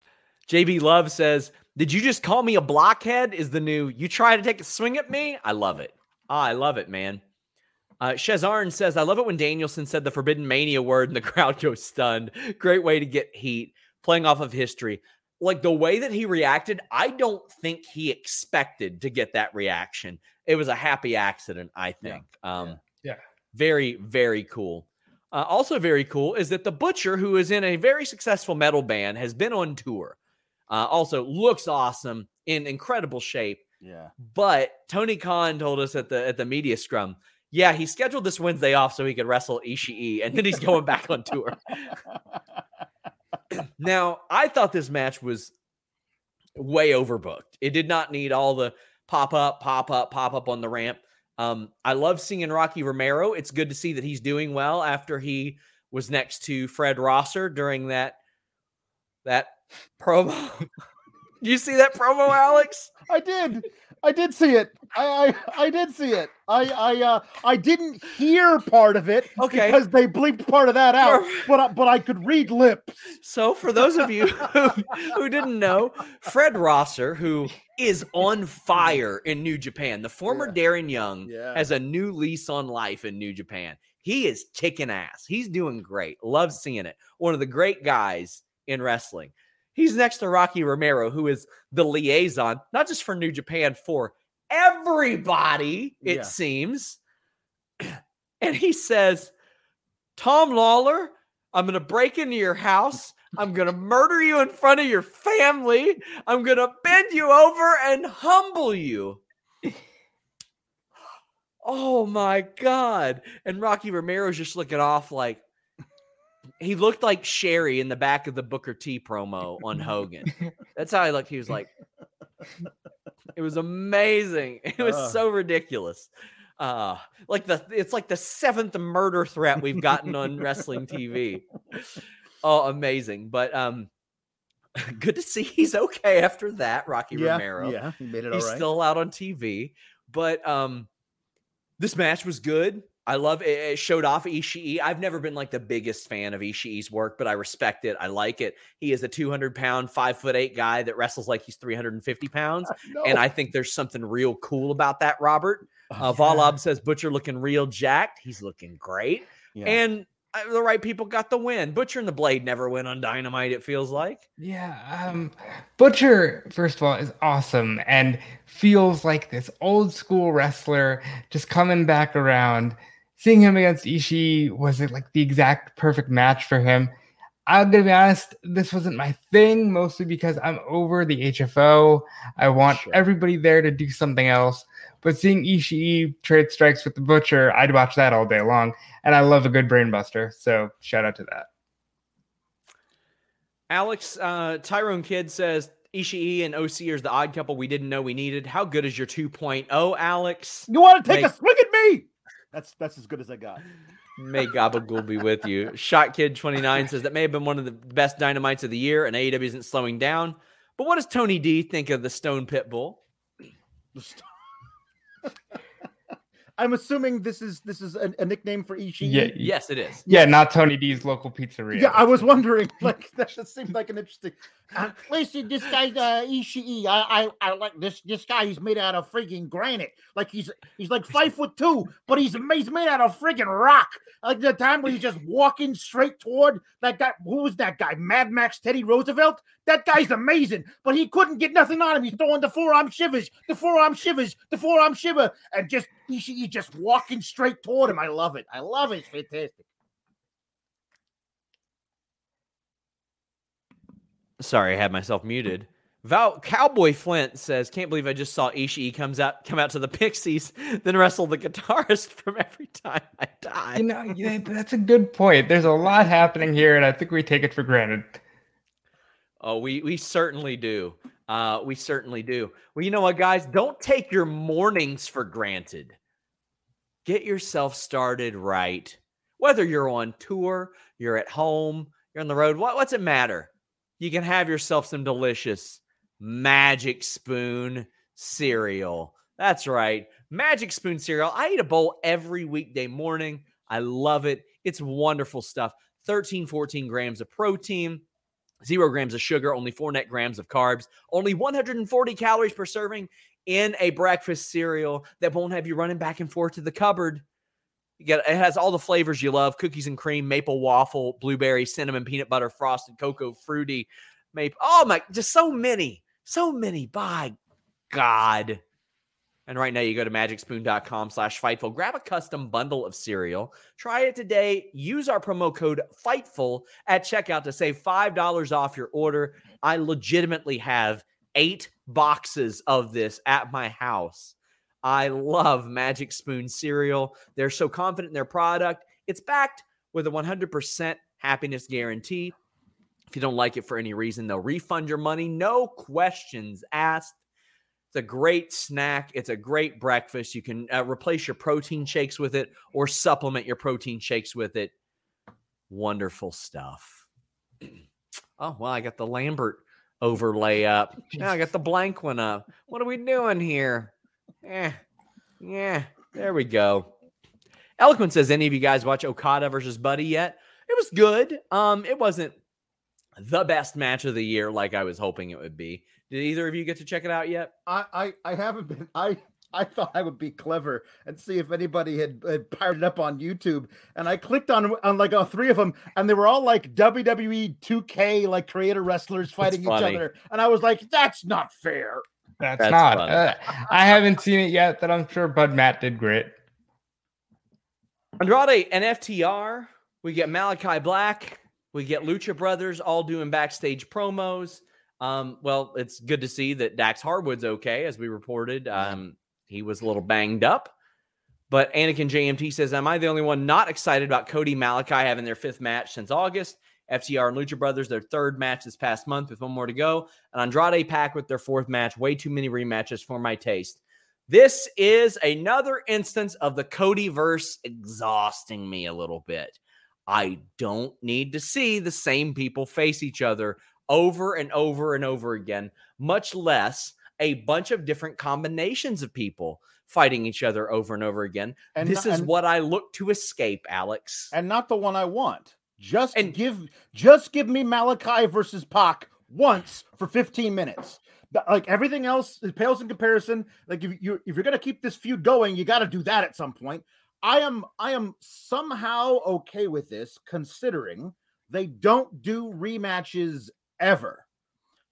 JB Love says, Did you just call me a blockhead? Is the new, you try to take a swing at me? I love it. Ah, I love it, man. Uh, Shazarn says, I love it when Danielson said the forbidden mania word and the crowd goes stunned. Great way to get heat, playing off of history. like the way that he reacted, I don't think he expected to get that reaction. It was a happy accident, I Yeah. think. Um, Yeah. Yeah. Very, very cool. Uh, also, very cool is that the Butcher, who is in a very successful metal band, has been on tour. Uh, also, looks awesome in incredible shape. Yeah. But Tony Khan told us at the at the media scrum, yeah, he scheduled this Wednesday off so he could wrestle Ishii, and then he's going back on tour. Now, I thought this match was way overbooked. It did not need all the pop up, pop up, pop up on the ramp. Um, I love seeing Rocky Romero. It's good to see that he's doing well after he was next to Fred Rosser during that that promo. you see that promo, Alex? I did. I did see it. I I, I did see it. I I uh I didn't hear part of it Okay. because they bleeped part of that out, but I, but I could read lips. So, for those of you who, who didn't know, Fred Rosser, who is on fire in New Japan, the former Yeah. Darren Young, Yeah. has a new lease on life in New Japan. He is kicking ass. He's doing great. Love seeing it. One of the great guys in wrestling. He's next to Rocky Romero, who is the liaison, not just for New Japan, for everybody, it Yeah. seems. And he says, Tom Lawlor, I'm going to break into your house. I'm going to murder you in front of your family. I'm going to bend you over and humble you. Oh my God. And Rocky Romero's just looking off like he looked like Sherri in the back of the Booker T promo on Hogan. That's how he looked. He was like, it was amazing. It was Ugh. so ridiculous. Uh, like the it's like the seventh murder threat we've gotten on wrestling TV. Oh, amazing. But um good to see he's okay after that, Rocky yeah, Romero. yeah, he made it He's right. still out on TV. But um this match was good. I love it. It showed off Ishii. I've never been like the biggest fan of Ishii's work, but I respect it. I like it. He is a 200 pound, five foot eight guy that wrestles like he's 350 pounds. And I think there's something real cool about that, Robert. Uh, Volab says Butcher looking real jacked. He's looking great. Yeah. And uh, the right people got the win. Butcher and the Blade never win on Dynamite, it feels like. Yeah, um, Butcher, first of all, is awesome and feels like this old school wrestler just coming back around. Seeing him against Ishii was it like the exact perfect match for him. I'm gonna be honest, this wasn't my thing, mostly because I'm over the HFO. I want Sure. everybody there to do something else. But seeing Ishii trade strikes with the Butcher, I'd watch that all day long. And I love a good brainbuster. So shout out to that. Alex, uh, Tyrone Kidd says Ishii and OC are the odd couple we didn't know we needed. How good is your 2.0, Alex? you want to take Make- a swing at me? That's that's as good as I got. May Gabagool be with you. Shot Kid 29 says that may have been one of the best dynamites of the year, and AEW isn't slowing down. But what does Tony D think of the Stone Pitbull? I'm assuming this is this is a, a nickname for Ishii. Yeah, Yes, it is. Yeah, not Tony D's local pizzeria. Yeah, I was wondering. Like that just seemed like an interesting. Uh, listen, this guy's uh, Ishii. I, I I like this. This guy. He's made out of freaking granite. Like he's he's like five foot two, but he's he's made out of freaking rock. Like the time where he's just walking straight toward that guy. Who was that guy? Mad Max Teddy Roosevelt. That guy's amazing, but he couldn't get nothing on him. He's throwing the forearm shivers, the forearm shivers, the forearm shiver, and just Ishii just walking straight toward him. I love it. I love it. It's fantastic. Sorry, I had myself muted. Val Cowboy Flint says, "Can't believe I just saw Ishii comes out come out to the Pixies, then wrestle the guitarist from Every Time I Die." You know, yeah, that's a good point. There's a lot happening here, and I think we take it for granted. Oh, we we certainly do. Uh, we certainly do. Well, you know what, guys? Don't take your mornings for granted. Get yourself started right. Whether you're on tour, you're at home, you're on the road. What what's it matter? You can have yourself some delicious Magic Spoon cereal. That's right, Magic Spoon cereal. I eat a bowl every weekday morning. I love it. It's wonderful stuff. 13, 14 grams of protein, zero grams of sugar, only four net grams of carbs, only 140 calories per serving in a breakfast cereal that won't have you running back and forth to the cupboard. You get it has all the flavors you love: cookies and cream, maple waffle, blueberry, cinnamon, peanut butter, frosted, cocoa, fruity. Maple. Oh my, just so many, so many. By God. And right now you go to magicspoon.com slash fightful, grab a custom bundle of cereal, try it today, use our promo code FIGHTFUL at checkout to save $5 off your order. I legitimately have eight boxes of this at my house. I love Magic Spoon cereal. They're so confident in their product. It's backed with a 100% happiness guarantee. If you don't like it for any reason, they'll refund your money, no questions asked. It's a great snack. It's a great breakfast. You can uh, replace your protein shakes with it or supplement your protein shakes with it. Wonderful stuff. oh, well, I got the Lambert overlay up. Now I got the blank one up. What are we doing here? Yeah, yeah, there we go. Eloquent says, any of you guys watch Okada versus Buddy yet? It was good. Um, it wasn't the best match of the year like I was hoping it would be. Did either of you get to check it out yet? I, I, I haven't been. I I thought I would be clever and see if anybody had, had pirated up on YouTube. And I clicked on on like all three of them, and they were all like WWE 2K like creator wrestlers fighting each other. And I was like, that's not fair. That's, that's not. Uh, I haven't seen it yet, but I'm sure Bud Matt did great. Andrade and FTR. We get Malachi Black. We get Lucha Brothers all doing backstage promos. Um, well, it's good to see that Dax Harwood's okay, as we reported. Um, he was a little banged up. But Anakin JMT says, Am I the only one not excited about Cody Malachi having their fifth match since August? FTR and Lucha Brothers, their third match this past month with one more to go. And Andrade Pac with their fourth match. Way too many rematches for my taste. This is another instance of the Cody verse exhausting me a little bit. I don't need to see the same people face each other over and over and over again, much less a bunch of different combinations of people fighting each other over and over again. And this not, is and, what I look to escape, Alex. And not the one I want. Just and give just give me Malachi versus Pac once for 15 minutes. Like everything else it pales in comparison. Like if you if you're gonna keep this feud going, you got to do that at some point. I am I am somehow okay with this, considering they don't do rematches ever.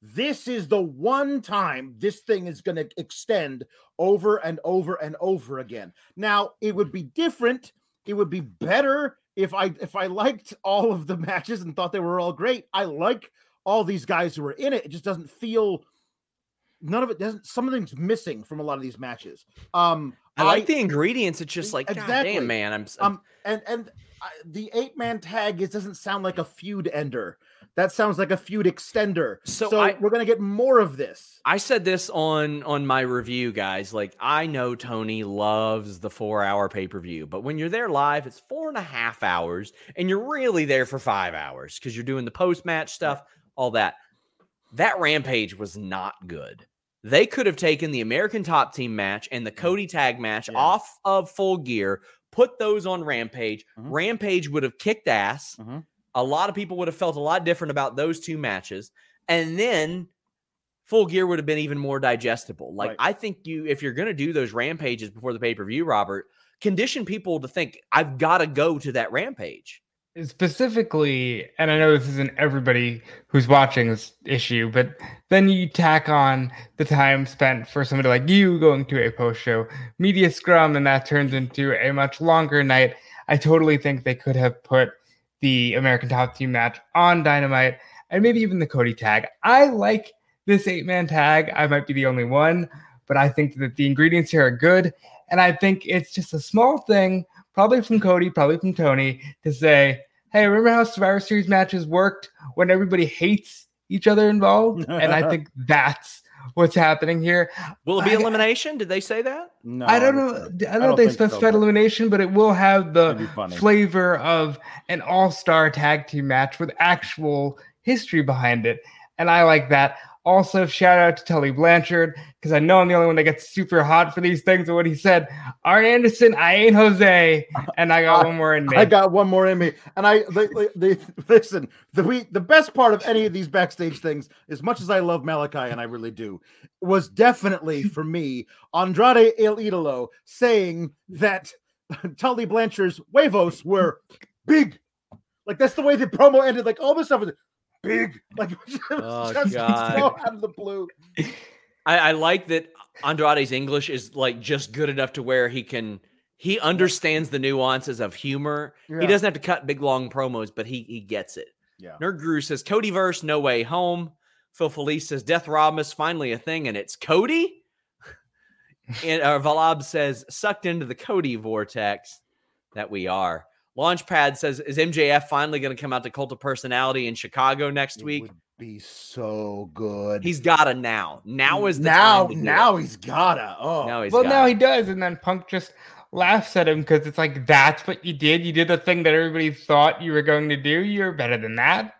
This is the one time this thing is going to extend over and over and over again. Now, it would be different. It would be better if I if I liked all of the matches and thought they were all great. I like all these guys who are in it. It just doesn't feel none of it doesn't something's missing from a lot of these matches. Um I like I, the ingredients. It's just like exactly. damn man. I'm, I'm um and and I, the eight man tag it doesn't sound like a feud ender. That sounds like a feud extender. So, so I, we're gonna get more of this. I said this on on my review, guys. Like I know Tony loves the four hour pay per view, but when you're there live, it's four and a half hours, and you're really there for five hours because you're doing the post match stuff, all that. That rampage was not good. They could have taken the American Top Team match and the mm-hmm. Cody Tag match yeah. off of Full Gear, put those on Rampage. Mm-hmm. Rampage would have kicked ass. Mm-hmm a lot of people would have felt a lot different about those two matches. And then full gear would have been even more digestible. Like, right. I think you, if you're going to do those rampages before the pay per view, Robert, condition people to think, I've got to go to that rampage. Specifically, and I know this isn't everybody who's watching this issue, but then you tack on the time spent for somebody like you going to a post show media scrum, and that turns into a much longer night. I totally think they could have put the American Top Team match on Dynamite, and maybe even the Cody tag. I like this eight man tag. I might be the only one, but I think that the ingredients here are good. And I think it's just a small thing, probably from Cody, probably from Tony, to say, hey, remember how Survivor Series matches worked when everybody hates each other involved? and I think that's what's happening here. Will it be I, elimination? Did they say that? No, I don't know. I don't, I don't they specified so, elimination, but it will have the flavor of an all-star tag team match with actual history behind it, and I like that. Also, shout out to Tully Blanchard because I know I'm the only one that gets super hot for these things. And what he said, Arn Anderson, I ain't Jose, and I got I, one more in me. I got one more in me, and I they, they, they, listen. The we the best part of any of these backstage things, as much as I love Malachi and I really do, was definitely for me Andrade El Idolo saying that Tully Blanchard's huevos were big. Like that's the way the promo ended. Like all this stuff was big. Like Oh, just out of the blue. I, I like that Andrade's English is like just good enough to where he can he understands the nuances of humor. Yeah. He doesn't have to cut big long promos, but he he gets it. Yeah. Nerd Guru says Cody verse, no way home. Phil Felice says Death Robmus finally a thing, and it's Cody. and uh, Valab says sucked into the Cody vortex that we are. Launchpad says is MJF finally going to come out to Cult of Personality in Chicago next It week? would be so good. He's got to now. Now is the now time to now it. he's gotta. Oh now he's well, got now he does, and then Punk just laughs at him because it's like that's what you did. You did the thing that everybody thought you were going to do. You're better than that.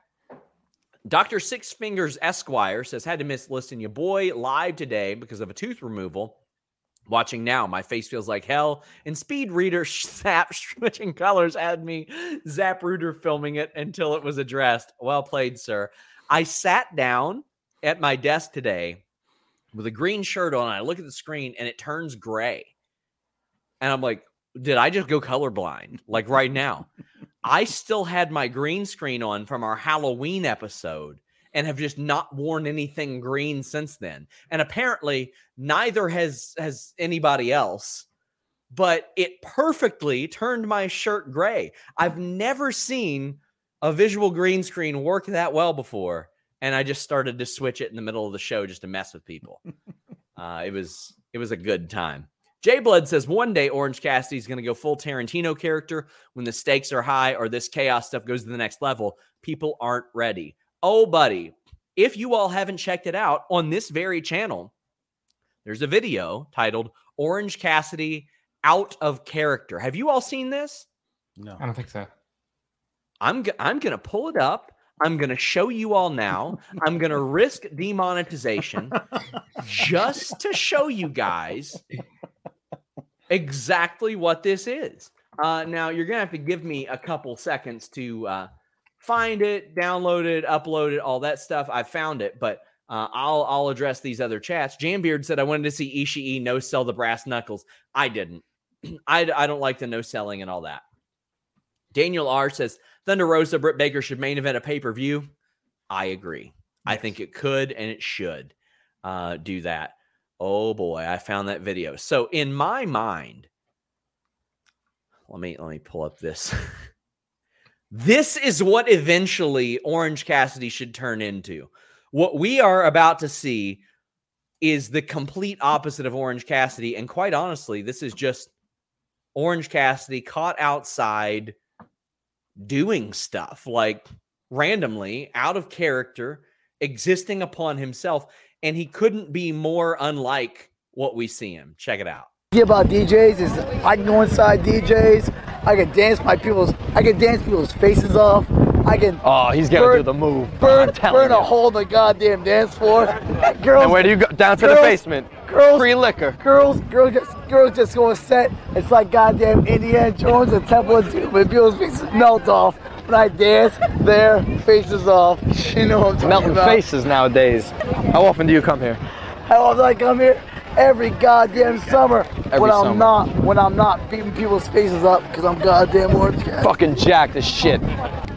Dr. Six Fingers Esquire says, had to miss listening your boy live today because of a tooth removal. Watching now, my face feels like hell. And Speed Reader Zap switching colors had me Zap Rooter filming it until it was addressed. Well played, sir. I sat down at my desk today with a green shirt on. I look at the screen and it turns gray. And I'm like, did I just go colorblind? Like right now. I still had my green screen on from our Halloween episode and have just not worn anything green since then. And apparently neither has has anybody else. But it perfectly turned my shirt gray. I've never seen a visual green screen work that well before, and I just started to switch it in the middle of the show just to mess with people. uh, it was it was a good time. Jay Blood says one day Orange Cassidy is going to go full Tarantino character when the stakes are high or this chaos stuff goes to the next level. People aren't ready. Oh, buddy, if you all haven't checked it out on this very channel, there's a video titled Orange Cassidy Out of Character. Have you all seen this? no. I don't think so. I'm g- I'm going to pull it up. I'm going to show you all now. I'm going to risk demonetization just to show you guys exactly what this is. Uh, now you're gonna have to give me a couple seconds to uh, find it, download it, upload it, all that stuff. I found it, but uh, I'll I'll address these other chats. Jambeard said I wanted to see Ishii no sell the brass knuckles. I didn't. I I don't like the no selling and all that. Daniel R says Thunder Rosa Britt Baker should main event a pay per view. I agree. I think it could and it should uh, do that. Oh boy, I found that video. So in my mind, let me let me pull up this. this is what eventually Orange Cassidy should turn into. What we are about to see is the complete opposite of Orange Cassidy, and quite honestly, this is just Orange Cassidy caught outside doing stuff like randomly out of character, existing upon himself, and he couldn't be more unlike what we see him. Check it out. about DJs is I can go inside DJs. I can dance my people's. I can dance people's faces off. I can Oh, he's gonna Burn- do the move. burn burn a hole in the goddamn dance floor. Girls, And where do you go? Down to the basement. girls- Free liquor. girls, girls just girls just go set. It's like goddamn Indiana Jones and Temple of Doom. And people's faces melt off when I dance. Their faces off. You know what I'm talking Melting about? faces nowadays. How often do you come here? How often I come here? Every goddamn summer. Every when I'm summer. not when I'm not beating people's faces up because I'm goddamn orange cat. Fucking jacked as shit.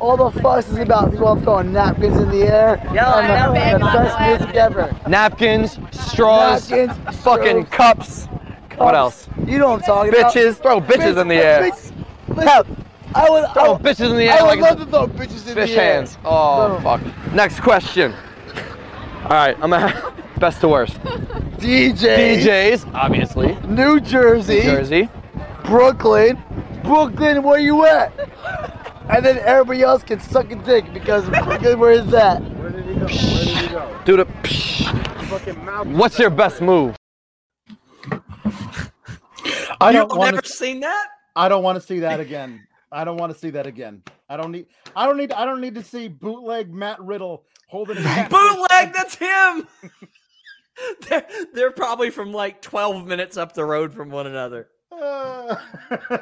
All the fuss is about people throwing napkins in the air. and, the, and the best music ever. Napkins, straws, Napkins, fucking straws, cups. What else? You know what I'm talking about. Bitches. Throw bitches in the air. Bitch, listen, I would, I Throw would, bitches in the air. I would like love to throw bitches in the air. Fish hands. Oh, No. fuck. Next question. All right, I'm gonna best to worst. DJ, DJs, obviously. New Jersey, Jersey. Brooklyn, Brooklyn, where you at? And then everybody else can suck a dick because Brooklyn, where is that? Where did he go? Where did he go? Do the. psh. What's your best move? I don't want never to. seen that? I don't want to see that again. I don't want to see that again. I don't need. I don't need. I don't need to see bootleg Matt Riddle holding a catfish. Bootleg, that's him. they're they're probably from like 12 minutes up the road from one another. Uh,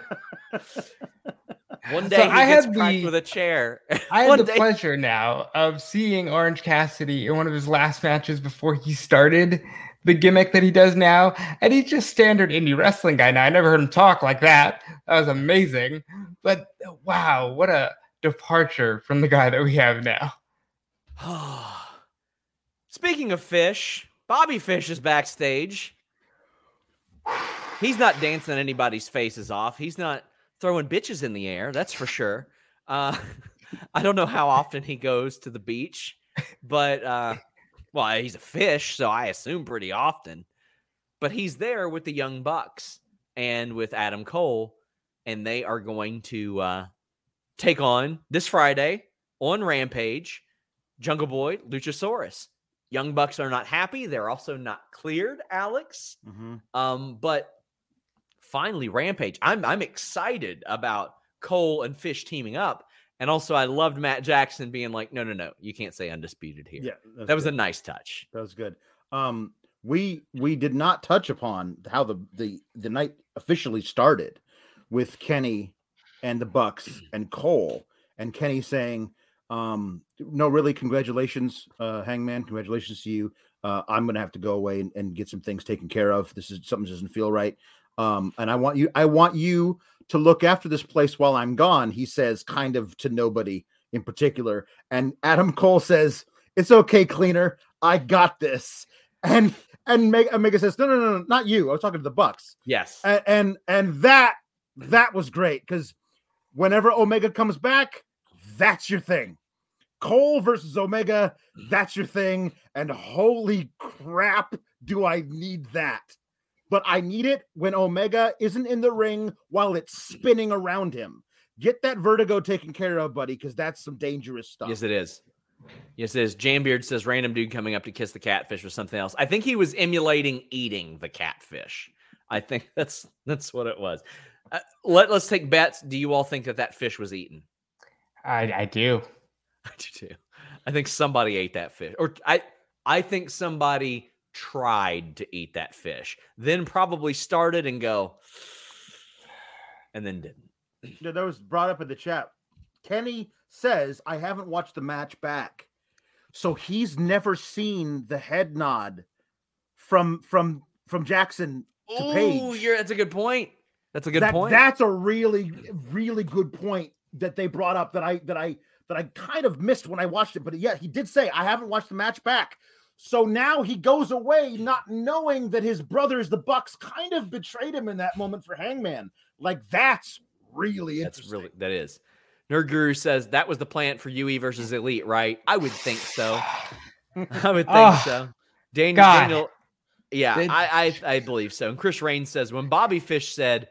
One So day he I gets had the- with a chair. I had the day- pleasure now of seeing Orange Cassidy in one of his last matches before he started the gimmick that he does now. And he's just standard indie wrestling guy now. I never heard him talk like that. That was amazing. But wow, what a departure from the guy that we have now. Speaking of fish, Bobby Fish is backstage. He's not dancing anybody's faces off. He's not throwing bitches in the air. That's for sure. Uh, I don't know how often he goes to the beach, but uh, well, he's a fish, so I assume pretty often. But he's there with the Young Bucks and with Adam Cole, and they are going to uh, take on this Friday on Rampage Jungle Boy Luchasaurus. Young Bucks are not happy. They're also not cleared, Alex. Mm-hmm. Um, but finally, Rampage. I'm I'm excited about Cole and Fish teaming up. And also, I loved Matt Jackson being like, "No, no, no, you can't say undisputed here." Yeah, that was a nice touch. That was good. Um, we we did not touch upon how the the the night officially started with Kenny and the Bucks and Cole and Kenny saying, um, "No, really, congratulations, uh, Hangman. Congratulations to you. Uh, I'm gonna have to go away and, and get some things taken care of. This is something doesn't feel right. Um, and I want you, I want you to look after this place while I'm gone." He says, kind of to nobody in particular. And Adam Cole says, "It's okay, cleaner. I got this." And and Meg- Omega says, "No, no, no, no, not you. I was talking to the Bucks." Yes. And and, and that that was great because whenever Omega comes back, that's your thing. Cole versus Omega, that's your thing. And holy crap, do I need that? But I need it when Omega isn't in the ring while it's spinning around him. Get that vertigo taken care of, buddy, because that's some dangerous stuff. Yes, it is. Yes, it is. Jambeard says random dude coming up to kiss the catfish or something else. I think he was emulating eating the catfish. I think that's that's what it was. Uh, let Let's take bets. Do you all think that that fish was eaten? I, I do. I do too. I think somebody ate that fish, or I I think somebody tried to eat that fish, then probably started and go, and then didn't. Yeah, that was brought up in the chat. Kenny says, I haven't watched the match back. So he's never seen the head nod from from from Jackson to Ooh, Page. you're, that's a good point. That's a good That- point. That's a really, really good point that they brought up that I that I that I kind of missed when I watched it. But yeah, he did say I haven't watched the match back. So now he goes away not knowing that his brothers, the Bucks, kind of betrayed him in that moment for Hangman. Like that's really That's really that is. Nerd Guru says that was the plan for UE versus Elite, right? I would think so. I would think Oh, so. Daniel, God. Daniel yeah, They- I, I I believe so. And Chris Rain says when Bobby Fish said,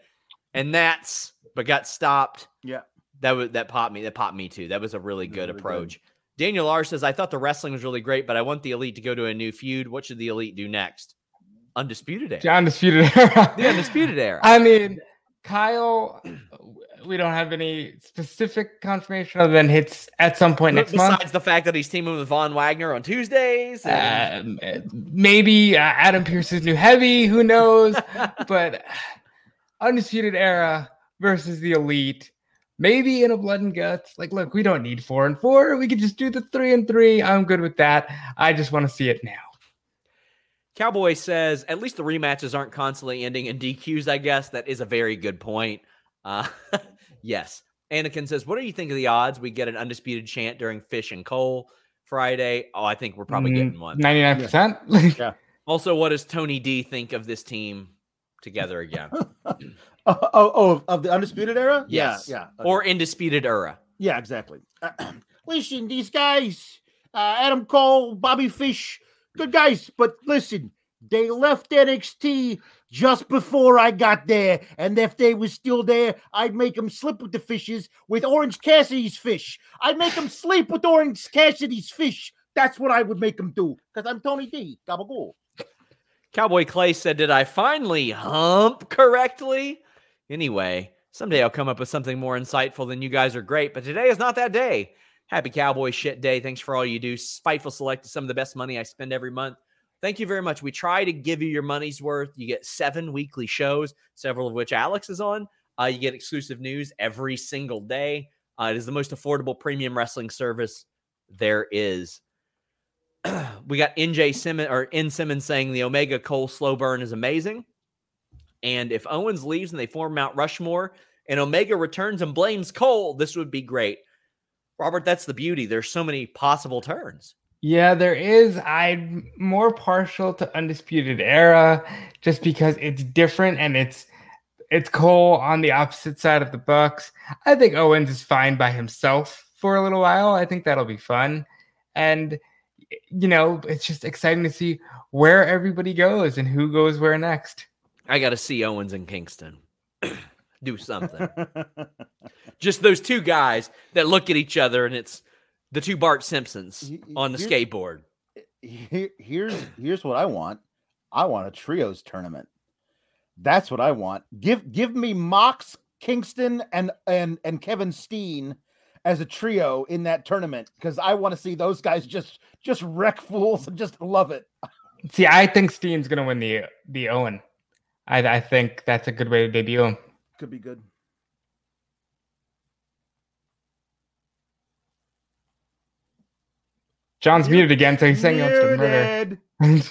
and that's but got stopped. Yeah. That was that popped me. That popped me too. That was a really good Really good. approach. Daniel R says, I thought the wrestling was really great, but I want the elite to go to a new feud. What should the elite do next? Undisputed era. Undisputed. Era. the undisputed era. I mean, Kyle, we don't have any specific confirmation other than hits at some point next Besides month. Besides the fact that he's teaming with Von Wagner on Tuesdays. and- Um, maybe uh, Adam Pearce's new heavy, who knows? but Undisputed Era versus the Elite, maybe in a blood and guts. Like, look, we don't need four and four. We could just do the three and three. I'm good with that. I just want to see it now. Cowboy says at least the rematches aren't constantly ending in DQs. I guess that is a very good point. Uh, yes. Anakin says, "What do you think of the odds we get an undisputed chant during Fish and Cole Friday?" Oh, I think we're probably Mm, getting one. 99%. yeah. Also, what does Tony D think of this team together again? Oh, oh, oh, of the undisputed era? yes, Yeah, yeah. or indisputed era. Yeah, exactly. listen, these guys, uh, Adam Cole, Bobby Fish, good guys, but listen, they left NXT just before I got there, and if they was still there, I'd make them slip with the fishes with Orange Cassidy's fish. I'd make them sleep with Orange Cassidy's fish. That's what I would make them do, because I'm Tony D. Cowboy Clay said, Did I finally hump correctly? Anyway, someday I'll come up with something more insightful than you guys are great, but today is not that day. Happy Cowboy Shit Day. Thanks for all you do. Fightful Select is some of the best money I spend every month. Thank you very much. We try to give you your money's worth. You get seven weekly shows, several of which Alex is on. Uh, you get exclusive news every single day. Uh, it is the most affordable premium wrestling service there is we got NJ Simmons or N Simmons saying the Omega Cole slow burn is amazing. And if Owens leaves and they form Mount Rushmore and Omega returns and blames Cole, this would be great. Robert, that's the beauty. There's so many possible turns. Yeah, there is. I'm more partial to Undisputed Era just because it's different and it's it's Cole on the opposite side of the Bucks. I think Owens is fine by himself for a little while. I think that'll be fun. And you know, it's just exciting to see where everybody goes and who goes where next. I got to see Owens and Kingston do something. just those two guys that look at each other and it's the two Bart Simpsons on the Here- skateboard. Here, here's here's what I want. I want a trios tournament. That's what I want. Give give me Mox, Kingston, and and and Kevin Steen as a trio in that tournament because I want to see those guys just just wreck fools and just love it. See, I think Steen's gonna win the the Owen. I, I think that's a good way to debut him. Could be good. John's muted again, so he's saying he wants to murder.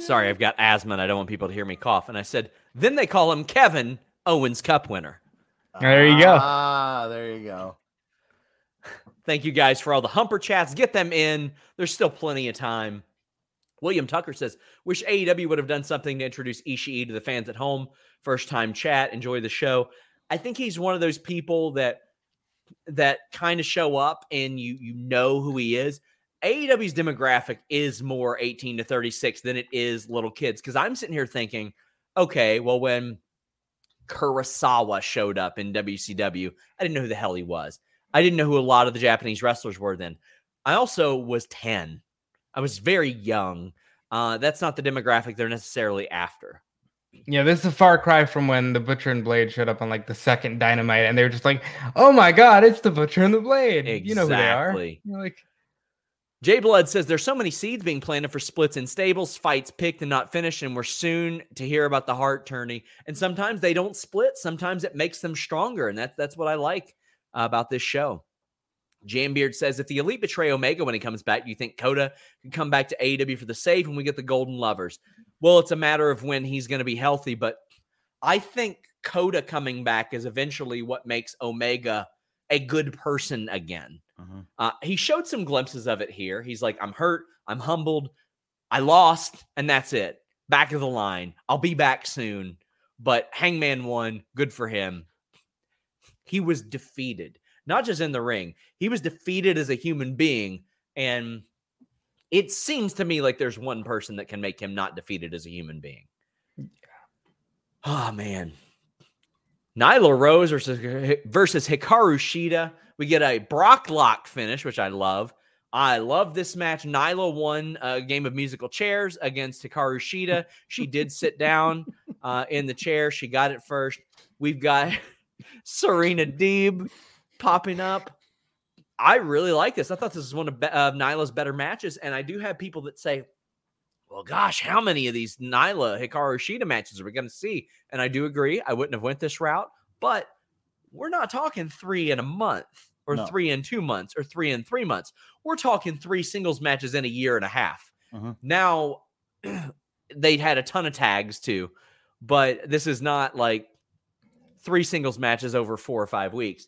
Sorry, I've got asthma and I don't want people to hear me cough. And I said, then they call him Kevin Owens Cup winner. There you go. Ah, there you go. Thank you guys for all the humper chats. Get them in. There's still plenty of time. William Tucker says, wish AEW would have done something to introduce Ishii to the fans at home. First time chat. Enjoy the show. I think he's one of those people that that kind of show up and you you know who he is. AEW's demographic is more 18 to 36 than it is little kids. Because I'm sitting here thinking, okay, well, when Kurosawa showed up in WCW, I didn't know who the hell he was. I didn't know who a lot of the Japanese wrestlers were then. I also was 10. I was very young. Uh, that's not the demographic they're necessarily after. Yeah, this is a far cry from when the Butcher and Blade showed up on like the second Dynamite, and they were just like, "Oh my God, it's the Butcher and the Blade!" You know who they are. You're like, Jay Blood says there's so many seeds being planted for splits and stables, fights picked and not finished, and we're soon to hear about the heart turning. And sometimes they don't split. Sometimes it makes them stronger, and that's that's what I like uh, about this show. Jambeard says if the Elite betray Omega when he comes back, do you think Kota can come back to AEW for the save when we get the Golden Lovers? Well, it's a matter of when he's going to be healthy, but I think Kota coming back is eventually what makes Omega a good person again. Mhm. Uh, he showed some glimpses of it here. He's like, I'm hurt, I'm humbled, I lost, and that's it. Back of the line. I'll be back soon. But Hangman won. Good for him. He was defeated, not just in the ring, he was defeated as a human being. And it seems to me like there's one person that can make him not defeated as a human being. Oh, man. Nyla Rose versus, versus Hikaru Shida. We get a Brock Lock finish, which I love. I love this match. Nyla won a game of musical chairs against Hikaru Shida. She did sit down uh, in the chair. She got it first. We've got Serena Deeb popping up. I really like this. I thought this was one of, be- of Nyla's better matches. And I do have people that say, well, gosh, how many of these Nyla Hikaru Shida matches are we going to see? And I do agree. I wouldn't have went this route, but we're not talking three in a month or No. three in two months or three in three months. We're talking three singles matches in a year and a half. Mhm. Now, they had a ton of tags too, but this is not like three singles matches over four or five weeks.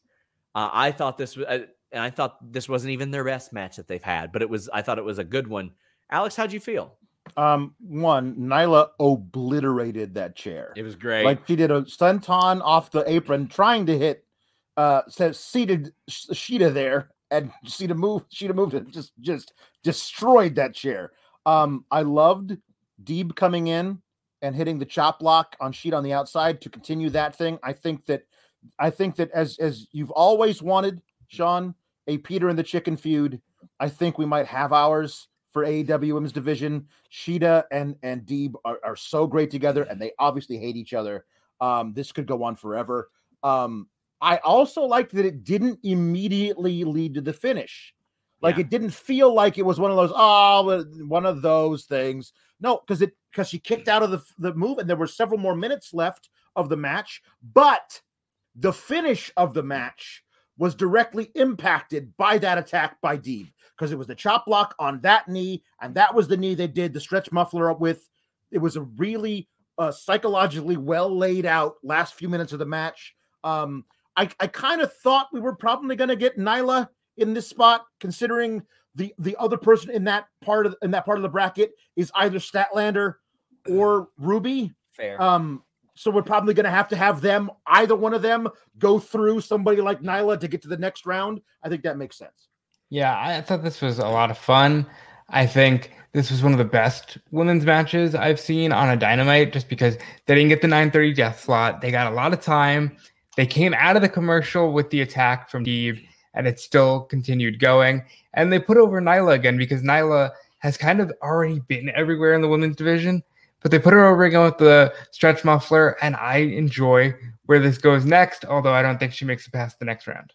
Uh, I thought this was, uh, and I thought this wasn't even their best match that they've had, but it was. I thought it was a good one. Alex, how'd you feel? Um, one, Nyla obliterated that chair. It was great. Like she did a senton off the apron, trying to hit uh says seated Sh- Shida there, and Shida moved, Shida moved it, just just destroyed that chair. Um, I loved Deeb coming in and hitting the chop block on Shida on the outside to continue that thing. I think that I think that as as you've always wanted, Sean, a Peter and the Chicken feud, I think we might have ours for AEW Women's Division. Shida and and Deeb are, are so great together, and they obviously hate each other. Um, this could go on forever. Um, I also liked that it didn't immediately lead to the finish. Like Yeah. it didn't feel like it was one of those oh one of those things. No, because it because she kicked out of the the move, and there were several more minutes left of the match. But the finish of the match was directly impacted by that attack by Deeb because it was the chop block on that knee, and that was the knee they did the stretch muffler up with. It was a really uh, psychologically well laid out last few minutes of the match. Um, I, I kind of thought we were probably going to get Nyla in this spot, considering the the other person in that part of in that part of the bracket is either Statlander or Ruby. Fair. Um, so we're probably going to have to have them, either one of them, go through somebody like Nyla to get to the next round. I think that makes sense. Yeah, I thought this was a lot of fun. I think this was one of the best women's matches I've seen on a Dynamite, just because they didn't get the 9:30 death slot. They got a lot of time. They came out of the commercial with the attack from Deeb, and it still continued going. And they put over Nyla again because Nyla has kind of already been everywhere in the women's division, but they put her over again with the stretch muffler, and I enjoy where this goes next. Although I don't think she makes it past the next round.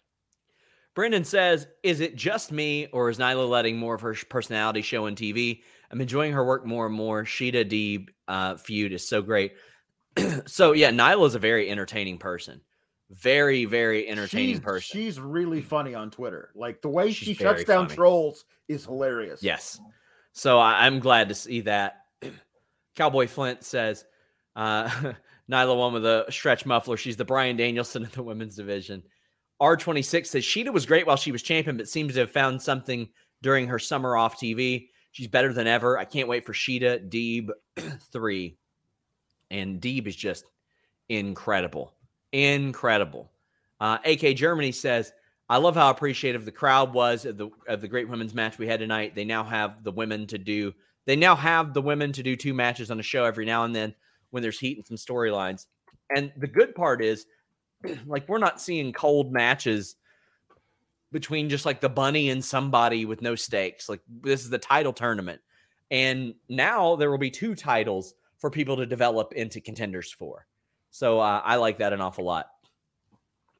Brendan says, "Is it just me, or is Nyla letting more of her personality show on TV? I'm enjoying her work more and more. Shida Deeb uh, feud is so great. so yeah, Nyla is a very entertaining person. Very, very entertaining she's, person. She's really funny on Twitter. Like the way She's she shuts down funny. trolls is hilarious. Yes. So I, I'm glad to see that. Cowboy Flint says, uh, Nyla one with a stretch muffler. She's the Bryan Danielson of the women's division. R26 says Shida was great while she was champion, but seems to have found something during her summer off TV. She's better than ever. I can't wait for Shida Deeb 3. And Deeb is just incredible. Incredible. Uh, AK Germany says, I love how appreciative the crowd was of the of the great women's match we had tonight. They now have the women to do. They now have the women to do two matches on a show every now and then when there's heat and some storylines. And the good part is, like, we're not seeing cold matches between just like the bunny and somebody with no stakes. Like this is the title tournament, and now there will be two titles for people to develop into contenders for. So uh, I like that an awful lot.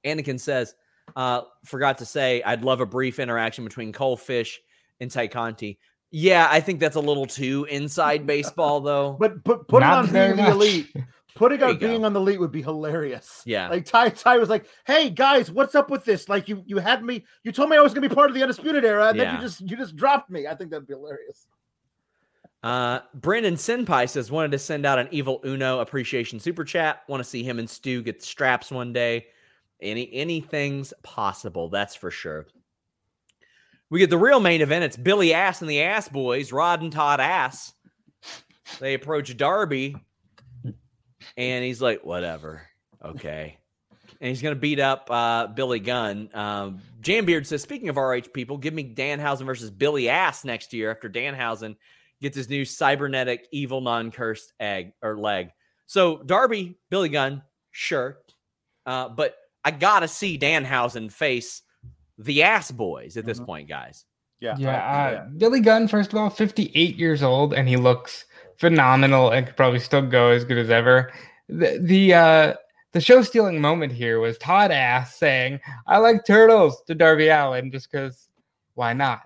Anakin says, uh, forgot to say, I'd love a brief interaction between Cole Fish and Tay Conti. Yeah, I think that's a little too inside baseball, though. But but put it Not on very being the elite. Putting There on you go. being on the elite would be hilarious. Yeah. Like Tay Tay was like, "Hey guys, what's up with this? Like you you had me, you told me I was going to be part of the undisputed era, and then you just you just dropped me. I think that'd be hilarious." Uh, Brandon Senpai says wanted to send out an evil Uno appreciation super chat. Want to see him and Stu get the straps one day. Any anything's possible, that's for sure. We get the real main event. It's Billy Ass and the Ass Boys, Rod and Todd Ass. They approach Darby, and he's like, "Whatever, okay." And he's going to beat up uh, Billy Gunn. Um, Jambeard says, "Speaking of RH people, give me Danhausen versus Billy Ass next year after Danhausen gets his new cybernetic evil non-cursed egg or leg." So Darby, Billy Gunn, sure, uh, but I gotta see Danhausen face the Ass Boys at this Mhm. point, guys. Yeah. Yeah, I- uh, Billy Gunn, first of all, 58 years old, and he looks phenomenal and could probably still go as good as ever. The the uh, the show stealing moment here was Todd Ass saying, "I like turtles" to Darby Allin just because why not?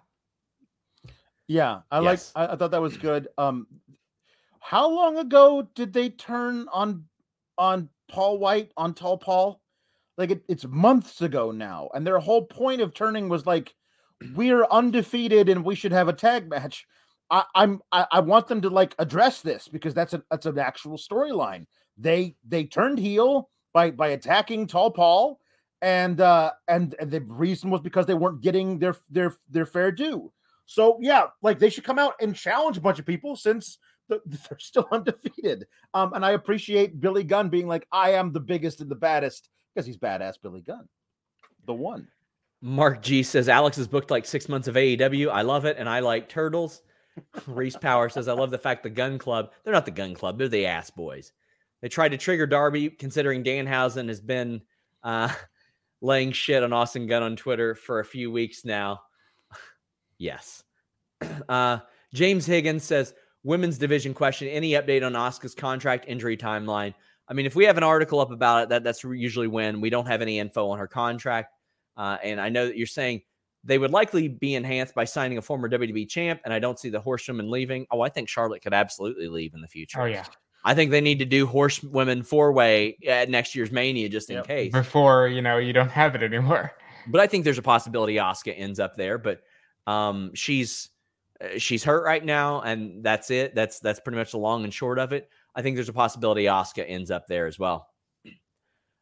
Yeah, I Yes. like. I, I thought that was good. Um, how long ago did they turn on on Paul White on Tall Paul? Like it, it's months ago now, and their whole point of turning was like, we're undefeated and we should have a tag match. I, I'm I, I want them to like address this because that's a that's an actual storyline. They they turned heel by by attacking Tall Paul, and uh and, and the reason was because they weren't getting their their their fair due. So yeah, like they should come out and challenge a bunch of people since the, they're still undefeated. Um, and I appreciate Billy Gunn being like, I am the biggest and the baddest because he's badass Billy Gunn, the one. Mark G says Alex is booked like six months of AEW. I love it, and I like turtles. Reese Power says I love the fact the Gunn Club. They're not the Gunn Club. They're the Ass Boys. They tried to trigger Darby, considering Danhausen has been uh, laying shit on Austin Gunn on Twitter for a few weeks now. yes. Uh, James Higgins says women's division question. Any update on Oscar's contract injury timeline? I mean, if we have an article up about it, that that's usually when we don't have any info on her contract. Uh, and I know that you're saying they would likely be enhanced by signing a former WWE champ, and I don't see the horsewoman leaving. Oh, I think Charlotte could absolutely leave in the future. Oh yeah, I think they need to do horsewomen four way at next year's Mania just in Yep. case. before you know you don't have it anymore. But I think there's a possibility Asuka ends up there. But um, she's uh, she's hurt right now, and that's it. That's that's pretty much the long and short of it. I think there's a possibility Asuka ends up there as well.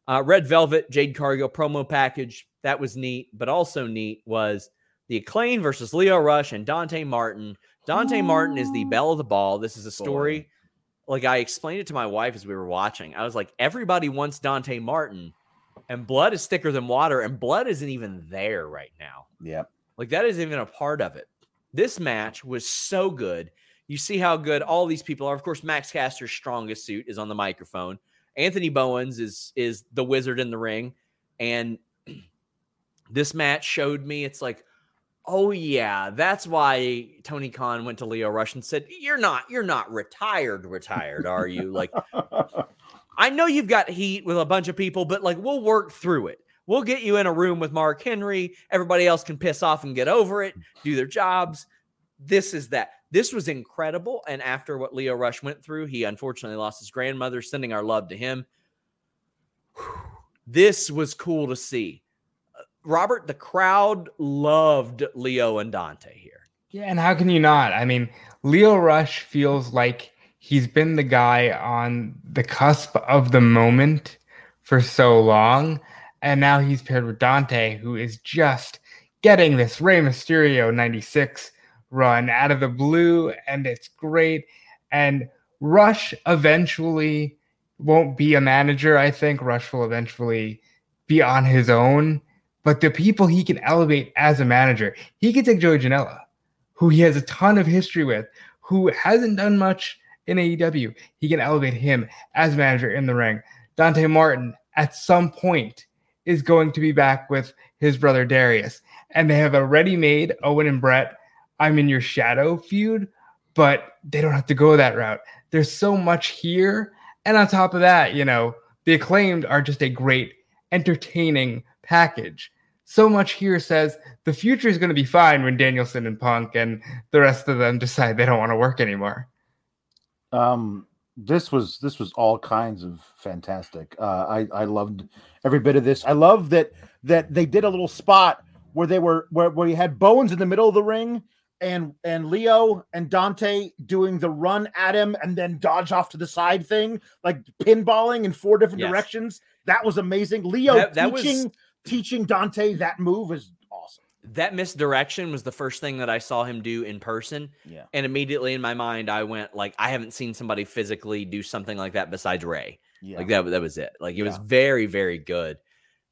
Uh, Red Velvet, Jade Cargill promo package. That was neat. But also neat was the Acclaim versus Lio Rush and Dante Martin. Dante Martin is the belle of the ball. This is a story. Like I explained it to my wife as we were watching. I was like, everybody wants Dante Martin, and blood is thicker than water, and blood isn't even there right now. Yep. Like that isn't even a part of it. This match was so good. You see how good all these people are. Of course, Max Caster's strongest suit is on the microphone. Anthony Bowens is is the wizard in the ring, and this match showed me it's like, oh yeah, that's why Tony Khan went to Lio Rush and said, "You're not, you're not retired, retired, are you?" like, I know you've got heat with a bunch of people, but like, we'll work through it. We'll get you in a room with Mark Henry. Everybody else can piss off and get over it, do their jobs. This is that. This was incredible. And after what Lio Rush went through, he unfortunately lost his grandmother, sending our love to him. This was cool to see. Uh, Robert, the crowd loved Lio and Dante here. Yeah, and how can you not? I mean, Lio Rush feels like he's been the guy on the cusp of the moment for so long. And now he's paired with Dante, who is just getting this Rey Mysterio 96 run out of the blue, and it's great. And Rush eventually won't be a manager. I think Rush will eventually be on his own. But the people he can elevate as a manager, he can take Joey Janela, who he has a ton of history with, who hasn't done much in AEW. He can elevate him as manager in the ring. Dante Martin, at some point, is going to be back with his brother Darius. And they have a ready made Owen and Brett, I'm in your shadow feud, but they don't have to go that route. There's so much here. And on top of that, you know, the acclaimed are just a great, entertaining package. So much here says the future is going to be fine when Danielson and Punk and the rest of them decide they don't want to work anymore. Um, this was this was all kinds of fantastic. Uh, I I loved every bit of this. I love that that they did a little spot where they were where where you had Bowens in the middle of the ring and and Lio and Dante doing the run at him and then dodge off to the side thing, like pinballing in four different Yes. directions. That was amazing. Lio That- that was- teaching teaching Dante that move is awesome. That misdirection was the first thing that I saw him do in person. Yeah. And immediately in my mind, I went like, I haven't seen somebody physically do something like that besides Rey. Yeah. Like that, that was it. Like it was very, very good.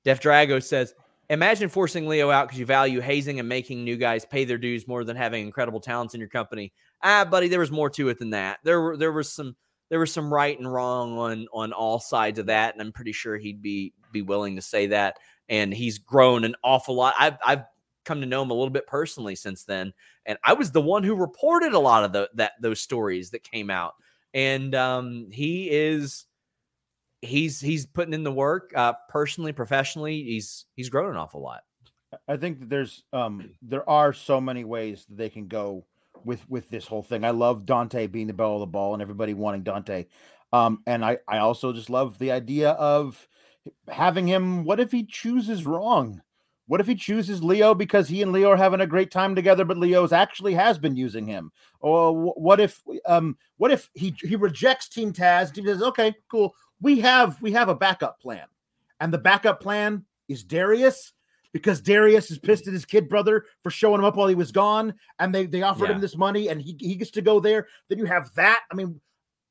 Def Drago says, Imagine forcing Lio out because you value hazing and making new guys pay their dues more than having incredible talents in your company. Ah, buddy, there was more to it than that. There were there was some there was some right and wrong on on all sides of that, and I'm pretty sure he'd be be willing to say that. And he's grown an awful lot. I've I've come to know him a little bit personally since then, and I was the one who reported a lot of the, that those stories that came out. And um, he is he's he's putting in the work uh personally professionally he's he's grown an awful lot I think there's um there are so many ways that they can go with with this whole thing. I love Dante being the bell of the ball and everybody wanting Dante. Um and I I also just love the idea of having him what if he chooses wrong? What if he chooses Lio because he and Lio are having a great time together but Lio's actually has been using him? Or what if um what if he he rejects Team Taz? He says, "Okay, cool. We have we have a backup plan." And the backup plan is Darius because Darius is pissed at his kid brother for showing him up while he was gone, and they they offered Yeah. him this money, and he he gets to go there. Then you have that. I mean,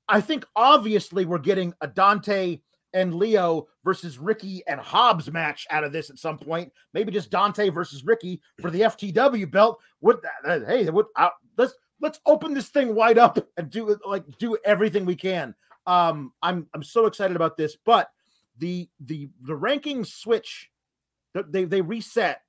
I think obviously we're getting a Dante and Lio versus Ricky and Hobbs match out of this at some point. Maybe just Dante versus Ricky for the FTW belt. What? uh, Hey, what? Uh, let's let's open this thing wide up and do it like do everything we can. Um, I'm I'm so excited about this, but the the the rankings switch they they reset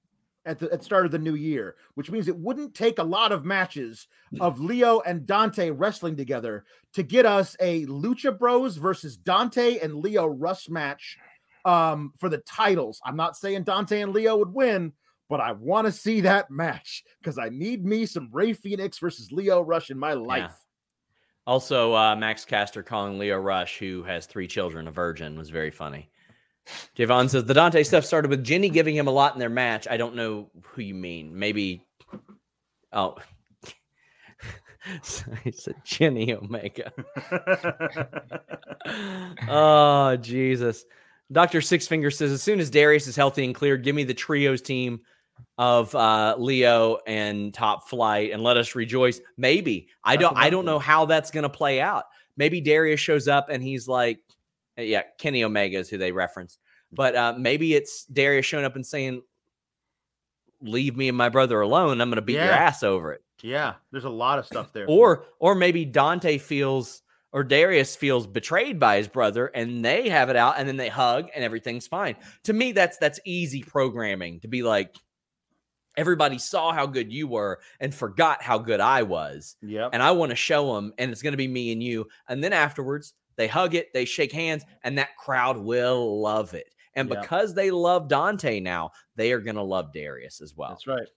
at the at the start of the new year, which means it wouldn't take a lot of matches of Lio and Dante wrestling together to get us a Lucha Bros versus Dante and Lio Rush match um for the titles. I'm not saying Dante and Lio would win, but I want to see that match because I need me some Rey Fenix versus Lio Rush in my life. Also uh max caster calling lio rush who has three children a virgin was very funny. Javon says the dante stuff started with jenny giving him a lot in their match. I don't know who you mean. Maybe oh. He said jenny omega. Oh jesus. Dr. Six Finger says, as soon as Darius is healthy and cleared, give me the trios team of uh, Lio and Top Flight and let us rejoice. Maybe I don't. I don't know how that's going to play out. Maybe Darius shows up and he's like, yeah, Kenny Omega is who they reference, but uh, maybe it's Darius showing up and saying, "Leave me and my brother alone. I'm going to beat your ass over it." Yeah, there's a lot of stuff there. Or or maybe Dante feels or Darius feels betrayed by his brother and they have it out and then they hug and everything's fine. To me that's that's easy programming to be like everybody saw how good you were and forgot how good I was Yep. and I want to show them and it's going to be me and you and then afterwards they hug it, they shake hands and that crowd will love it. And Yeah. because they love Dante now, they are going to love Darius as well. That's right.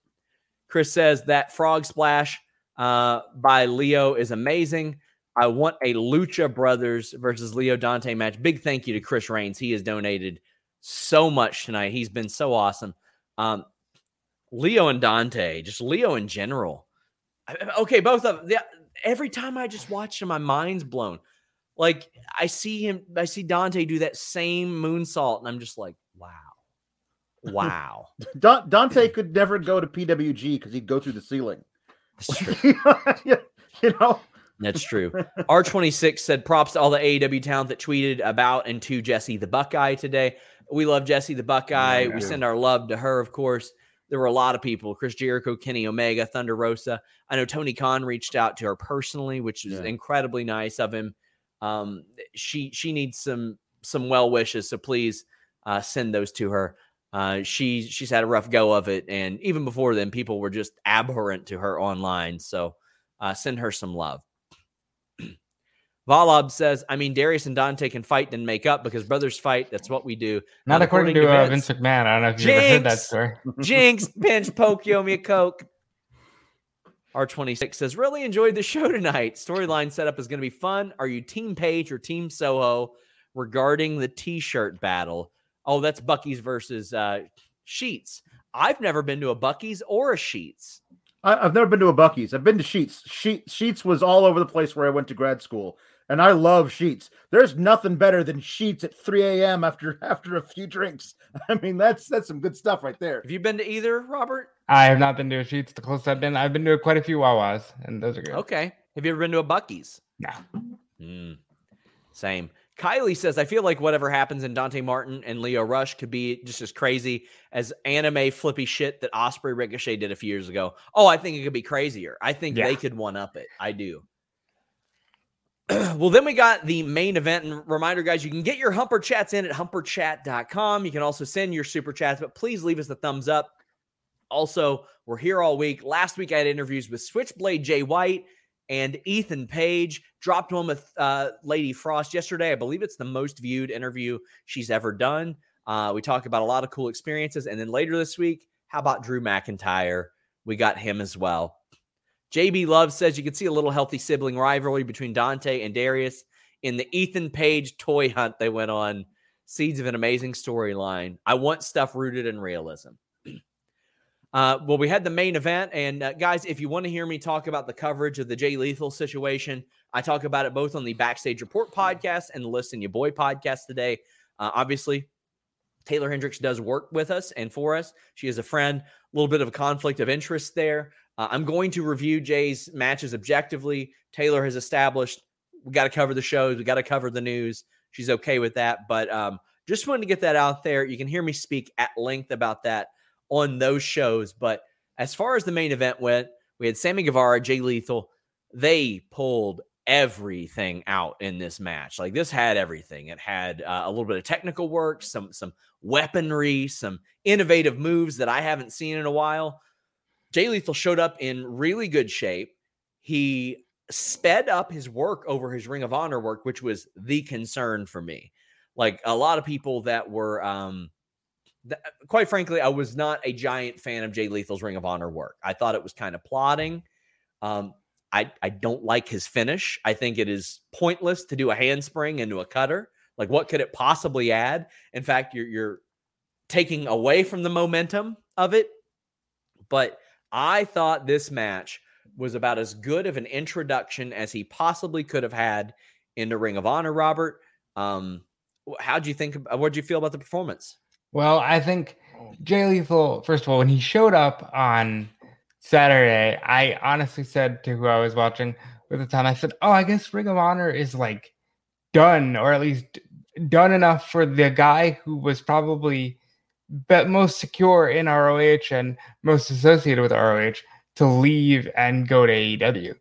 Chris says that frog splash uh, by Lio is amazing. I want a Lucha Brothers versus Lio Dante match. Big thank you to Chris Rains. He has donated so much tonight. He's been so awesome. Um, Lio and Dante, just Lio in general. Okay, both of them. Every time I just watch him, my mind's blown. Like I see him, I see Dante do that same moonsault, and I'm just like, wow, wow. Da- Dante could never go to PWG because he'd go through the ceiling. That's true. you know, That's true. R26 said props to all the AEW talent that tweeted about and to Jesse the Buckeye today. We love Jesse the Buckeye. Yeah, we send our love to her, of course. There were a lot of people Chris Jericho, Kenny Omega, Thunder Rosa. I know Tony Khan reached out to her personally, which is Yeah. incredibly nice of him. Um, she she needs some some well wishes, so please uh, send those to her. Uh, she she's had a rough go of it, and even before then, people were just abhorrent to her online. So uh, send her some love. Valab says, I mean, Darius and Dante can fight and make up because brothers fight. That's what we do. Not according, to, uh, Vince Vince. McMahon. I don't know if you've ever heard that Jinx! story. Jinx, pinch, poke, yo me a coke. R26 says, really enjoyed the show tonight. Storyline setup is going to be fun. Are you Team Page or Team Soho regarding the t shirt battle? Oh, that's Buc-ee's versus uh, Sheetz. I've never been to a Buc-ee's or a Sheetz. I, I've never been to a Buc-ee's. I've been to Sheetz. Sheet, Sheetz was all over the place where I went to grad school, and I love Sheetz. There's nothing better than Sheetz at 3 a.m. after after a few drinks. I mean, that's that's some good stuff right there. Have you been to either, Robert? I have not been to a Sheetz. The closest I've been, I've been to quite a few Wawas, and those are good. Okay. Have you ever been to a Buc-ee's? No. Mm, same. Kylie says, I feel like whatever happens in Dante Martin and Lio Rush could be just as crazy as anime flippy shit that Osprey Ricochet did a few years ago. Oh, I think it could be crazier. I think Yeah. they could one up it. I do. well, then we got the main event. And reminder, guys, you can get your Humper Chats in at humperchat.com. You can also send your super chats, but please leave us a thumbs up. Also, we're here all week. Last week, I had interviews with Switchblade Jay White and Ethan Page. Dropped one with uh, Lady Frost yesterday. I believe it's the most viewed interview she's ever done. Uh, we talk about a lot of cool experiences. And then later this week, how about Drew McIntyre? We got him as well. JB Love says you can see a little healthy sibling rivalry between Dante and Darius in the Ethan Page toy hunt they went on. Seeds of an amazing storyline. I want stuff rooted in realism. Uh, well, we had the main event, and uh, guys, if you want to hear me talk about the coverage of the Jay Lethal situation, I talk about it both on the Backstage Report podcast and the Listen Your Boy podcast today. Uh, obviously, Taylor Hendricks does work with us and for us. She is a friend. A little bit of a conflict of interest there. Uh, I'm going to review Jay's matches objectively. Taylor has established we got to cover the shows, we got to cover the news. She's okay with that, but um, just wanted to get that out there. You can hear me speak at length about that on those shows. But as far as the main event went, we had Sammy Guevara, Jay Lethal. They pulled everything out in this match. Like this had everything. It had uh, a little bit of technical work, some some weaponry, some innovative moves that I haven't seen in a while. Jay Lethal showed up in really good shape. He sped up his work over his Ring of Honor work, which was the concern for me. Like a lot of people that were um th- quite frankly, I was not a giant fan of Jay Lethal's Ring of Honor work. I thought it was kind of plodding. Um, I I don't like his finish. I think it is pointless to do a handspring into a cutter. Like, what could it possibly add? In fact, you're you're taking away from the momentum of it. But I thought this match was about as good of an introduction as he possibly could have had into Ring of Honor. Robert, um, how'd you think? What did you feel about the performance? Well, I think Jay Lethal, first of all, when he showed up on Saturday, I honestly said to who I was watching at the time, I said, Oh, I guess Ring of Honor is like done, or at least done enough for the guy who was probably but most secure in ROH and most associated with ROH to leave and go to AEW.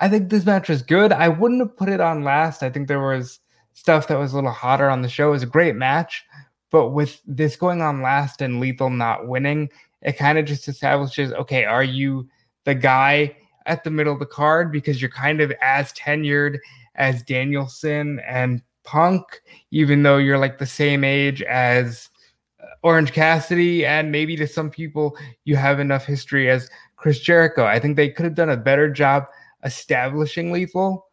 I think this match was good. I wouldn't have put it on last. I think there was stuff that was a little hotter on the show. It was a great match, but with this going on last and Lethal not winning, it kind of just establishes okay, are you the guy at the middle of the card because you're kind of as tenured as Danielson and Punk, even though you're like the same age as Orange Cassidy, and maybe to some people you have enough history as Chris Jericho. I think they could have done a better job establishing Lethal,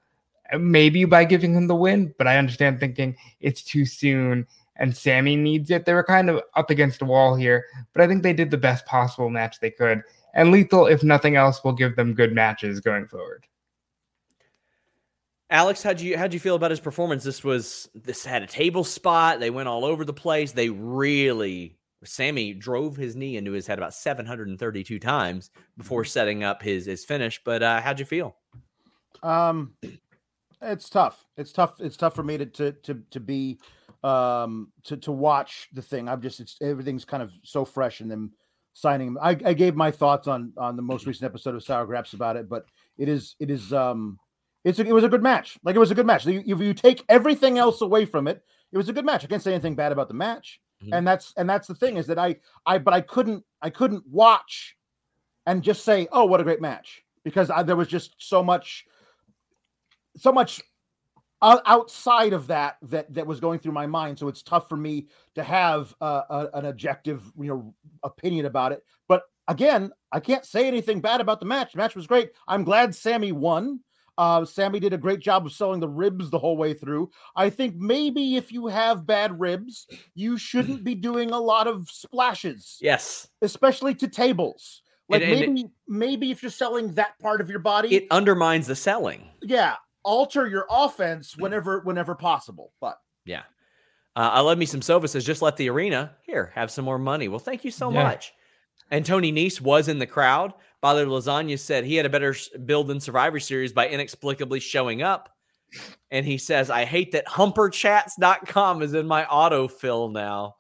maybe by giving him the win, but I understand thinking it's too soon and Sammy needs it. They were kind of up against a wall here, but I think they did the best possible match they could. And Lethal, if nothing else, will give them good matches going forward. Alex, how'd you how'd you feel about his performance? This was this had a table spot. They went all over the place. They really Sammy drove his knee into his head about 732 times before mm-hmm. setting up his his finish. But uh, how'd you feel? Um, it's tough. It's tough. It's tough for me to to to, to be um to to watch the thing. I'm just it's everything's kind of so fresh and then signing. I, I gave my thoughts on on the most recent episode of Sour Graps about it, but it is it is um it's a, it was a good match. Like it was a good match. If you take everything else away from it, it was a good match. I can't say anything bad about the match. Mm-hmm. And that's and that's the thing is that I I but I couldn't I couldn't watch and just say oh what a great match because I, there was just so much so much outside of that that that was going through my mind so it's tough for me to have uh, a, an objective you know opinion about it but again i can't say anything bad about the match the match was great i'm glad sammy won uh, Sammy did a great job of selling the ribs the whole way through. I think maybe if you have bad ribs, you shouldn't be doing a lot of splashes. Yes, especially to tables. Like and, and maybe it, maybe if you're selling that part of your body, it undermines the selling. Yeah, alter your offense whenever whenever possible. But yeah, uh, I love me some Sova says just left the arena. Here, have some more money. Well, thank you so yeah. much. And Tony Nese was in the crowd. Father Lasagna said he had a better build than Survivor Series by inexplicably showing up. And he says, I hate that humperchats.com is in my autofill now.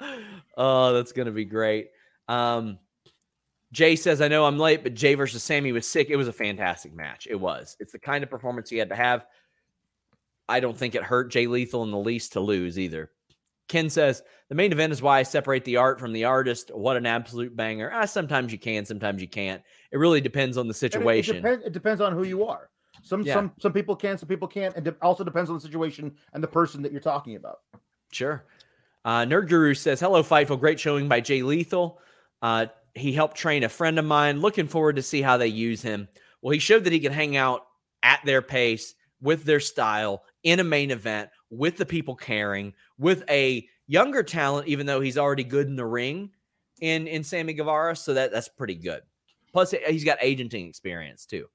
oh, that's going to be great. Um, Jay says, I know I'm late, but Jay versus Sammy was sick. It was a fantastic match. It was. It's the kind of performance he had to have. I don't think it hurt Jay Lethal in the least to lose either. Ken says the main event is why I separate the art from the artist. What an absolute banger! Ah, sometimes you can, sometimes you can't. It really depends on the situation. It, depends, it depends on who you are. Some yeah. some some people can, some people can't. It also depends on the situation and the person that you're talking about. Sure. Uh, Nerd Guru says, "Hello, Fightful. Great showing by Jay Lethal. Uh, he helped train a friend of mine. Looking forward to see how they use him. Well, he showed that he can hang out at their pace with their style in a main event with the people caring, with a younger talent, even though he's already good in the ring in in Sammy Guevara. So that that's pretty good. Plus, he's got agenting experience too.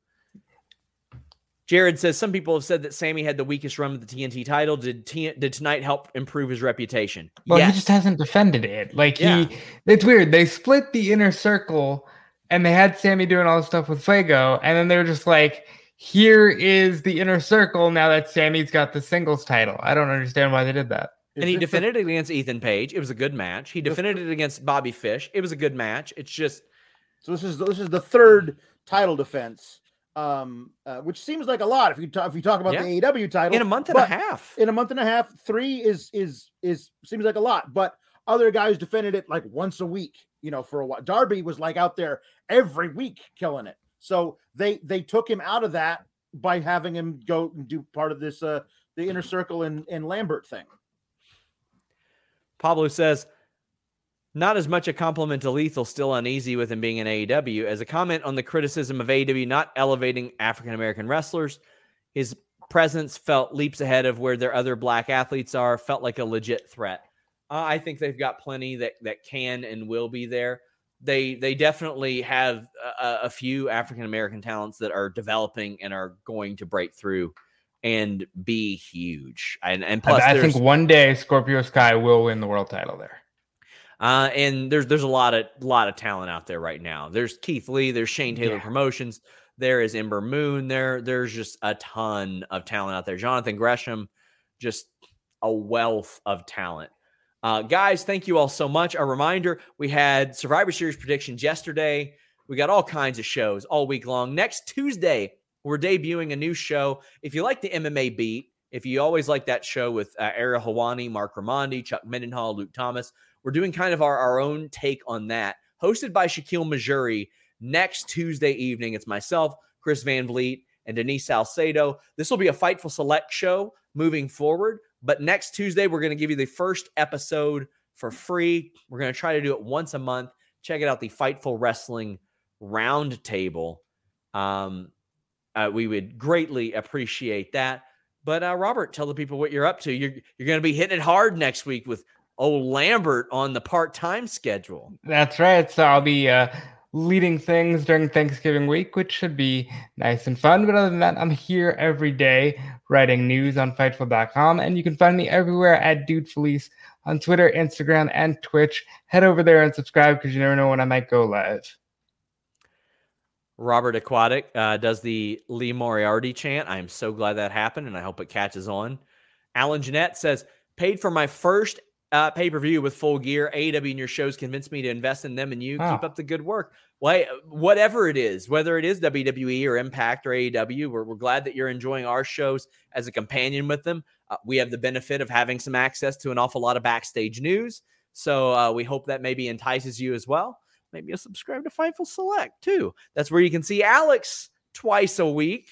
Jared says some people have said that Sammy had the weakest run of the TNT title. Did T- did tonight help improve his reputation? Well, yes. he just hasn't defended it. Like yeah. he, it's weird. They split the inner circle, and they had Sammy doing all this stuff with Fuego, and then they were just like, here is the inner circle now that Sammy's got the singles title. I don't understand why they did that. And he defended it against Ethan Page. It was a good match. He defended it against Bobby Fish. It was a good match. It's just so this is this is the third title defense, um, uh, which seems like a lot if you talk, if you talk about yeah. the AEW title in a month and a half. In a month and a half, three is is is seems like a lot, but other guys defended it like once a week. You know, for a while. Darby was like out there every week killing it. So they they took him out of that by having him go and do part of this uh the inner circle and, and Lambert thing. Pablo says, not as much a compliment to Lethal, still uneasy with him being in AEW, as a comment on the criticism of AEW not elevating African American wrestlers. His presence felt leaps ahead of where their other black athletes are, felt like a legit threat. Uh, I think they've got plenty that, that can and will be there they they definitely have a, a few African American talents that are developing and are going to break through and be huge. And and plus, I, I think one day Scorpio Sky will win the world title there. Uh, and there's there's a lot of lot of talent out there right now. There's Keith Lee, there's Shane Taylor Yeah. Promotions, there is Ember Moon, there there's just a ton of talent out there. Jonathan Gresham, just a wealth of talent. Uh, guys, thank you all so much. A reminder: we had Survivor Series predictions yesterday. We got all kinds of shows all week long. Next Tuesday, we're debuting a new show. If you like the MMA beat, if you always like that show with uh, Ariel Helwani, Mark Raimondi, Chuck Mindenhall, Luke Thomas, we're doing kind of our, our own take on that. Hosted by Shakiel Mahjouri next Tuesday evening. It's myself, Chris Van Vliet, and Denise Salcedo. This will be a Fightful Select show moving forward. But next Tuesday, we're going to give you the first episode for free. We're going to try to do it once a month. Check it out, the Fightful Wrestling Roundtable. Um, uh, we would greatly appreciate that. But uh, Robert, tell the people what you're up to. You're you're going to be hitting it hard next week with old Lambert on the part time schedule. That's right. So I'll be uh, leading things during Thanksgiving week, which should be nice and fun. But other than that, I'm here every day writing news on Fightful.com, and you can find me everywhere at Dude Felice on Twitter, Instagram, and Twitch. Head over there and subscribe because you never know when I might go live. Robert Aquatic uh, does the Lee Moriarty chant. I am so glad that happened, and I hope it catches on. Alan Jeanette says, paid for my first uh, pay per view with full gear. AEW and your shows convinced me to invest in them and you. Keep up the good work. Well, whatever it is, whether it is WWE or Impact or AEW, we're, we're glad that you're enjoying our shows as a companion with them. Uh, we have the benefit of having some access to an awful lot of backstage news. So uh, we hope that maybe entices you as well. Maybe you'll subscribe to Fightful Select too. That's where you can see Alex twice a week.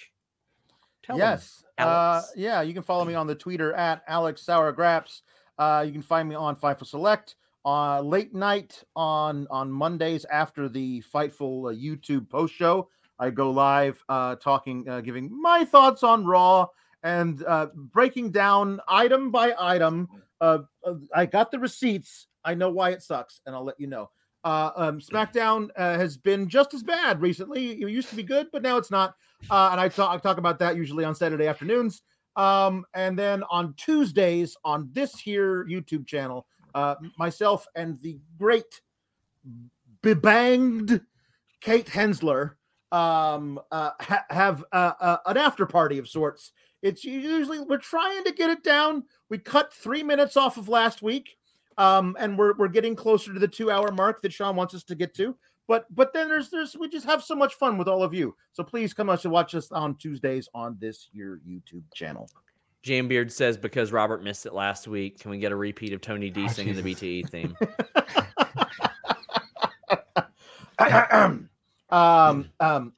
Tell yes. Uh, Alex. yeah, you can follow me on the Twitter at Alex Sourgraps. Uh, you can find me on Fightful Select uh, late night on on Mondays after the Fightful uh, YouTube post show. I go live uh, talking, uh, giving my thoughts on Raw and uh, breaking down item by item. Uh, I got the receipts. I know why it sucks, and I'll let you know. Uh, um, SmackDown uh, has been just as bad recently. It used to be good, but now it's not. Uh, and I talk, I talk about that usually on Saturday afternoons. Um, and then on Tuesdays on this here YouTube channel, uh, myself and the great bebanged Kate Hensler um, uh, ha- have uh, uh, an after party of sorts. It's usually we're trying to get it down. We cut three minutes off of last week, um, and we're we're getting closer to the two hour mark that Sean wants us to get to. But but then there's there's we just have so much fun with all of you. So please come out to watch us on Tuesdays on this here YouTube channel. Jam Beard says because Robert missed it last week, can we get a repeat of Tony D Oh, singing the BTE theme? um, um,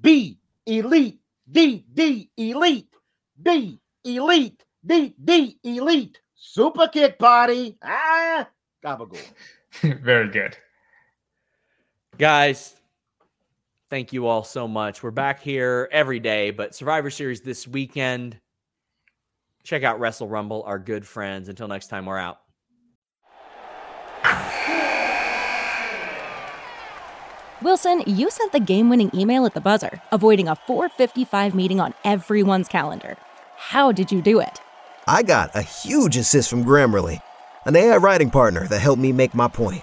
B elite, D D elite, B elite, D D elite, super kick party. Ah, gabagool. Very good. Guys, thank you all so much. We're back here every day, but Survivor Series this weekend. Check out Wrestle Rumble, our good friends. Until next time, we're out. Wilson, you sent the game winning email at the buzzer, avoiding a 455 meeting on everyone's calendar. How did you do it? I got a huge assist from Grammarly, an AI writing partner that helped me make my point.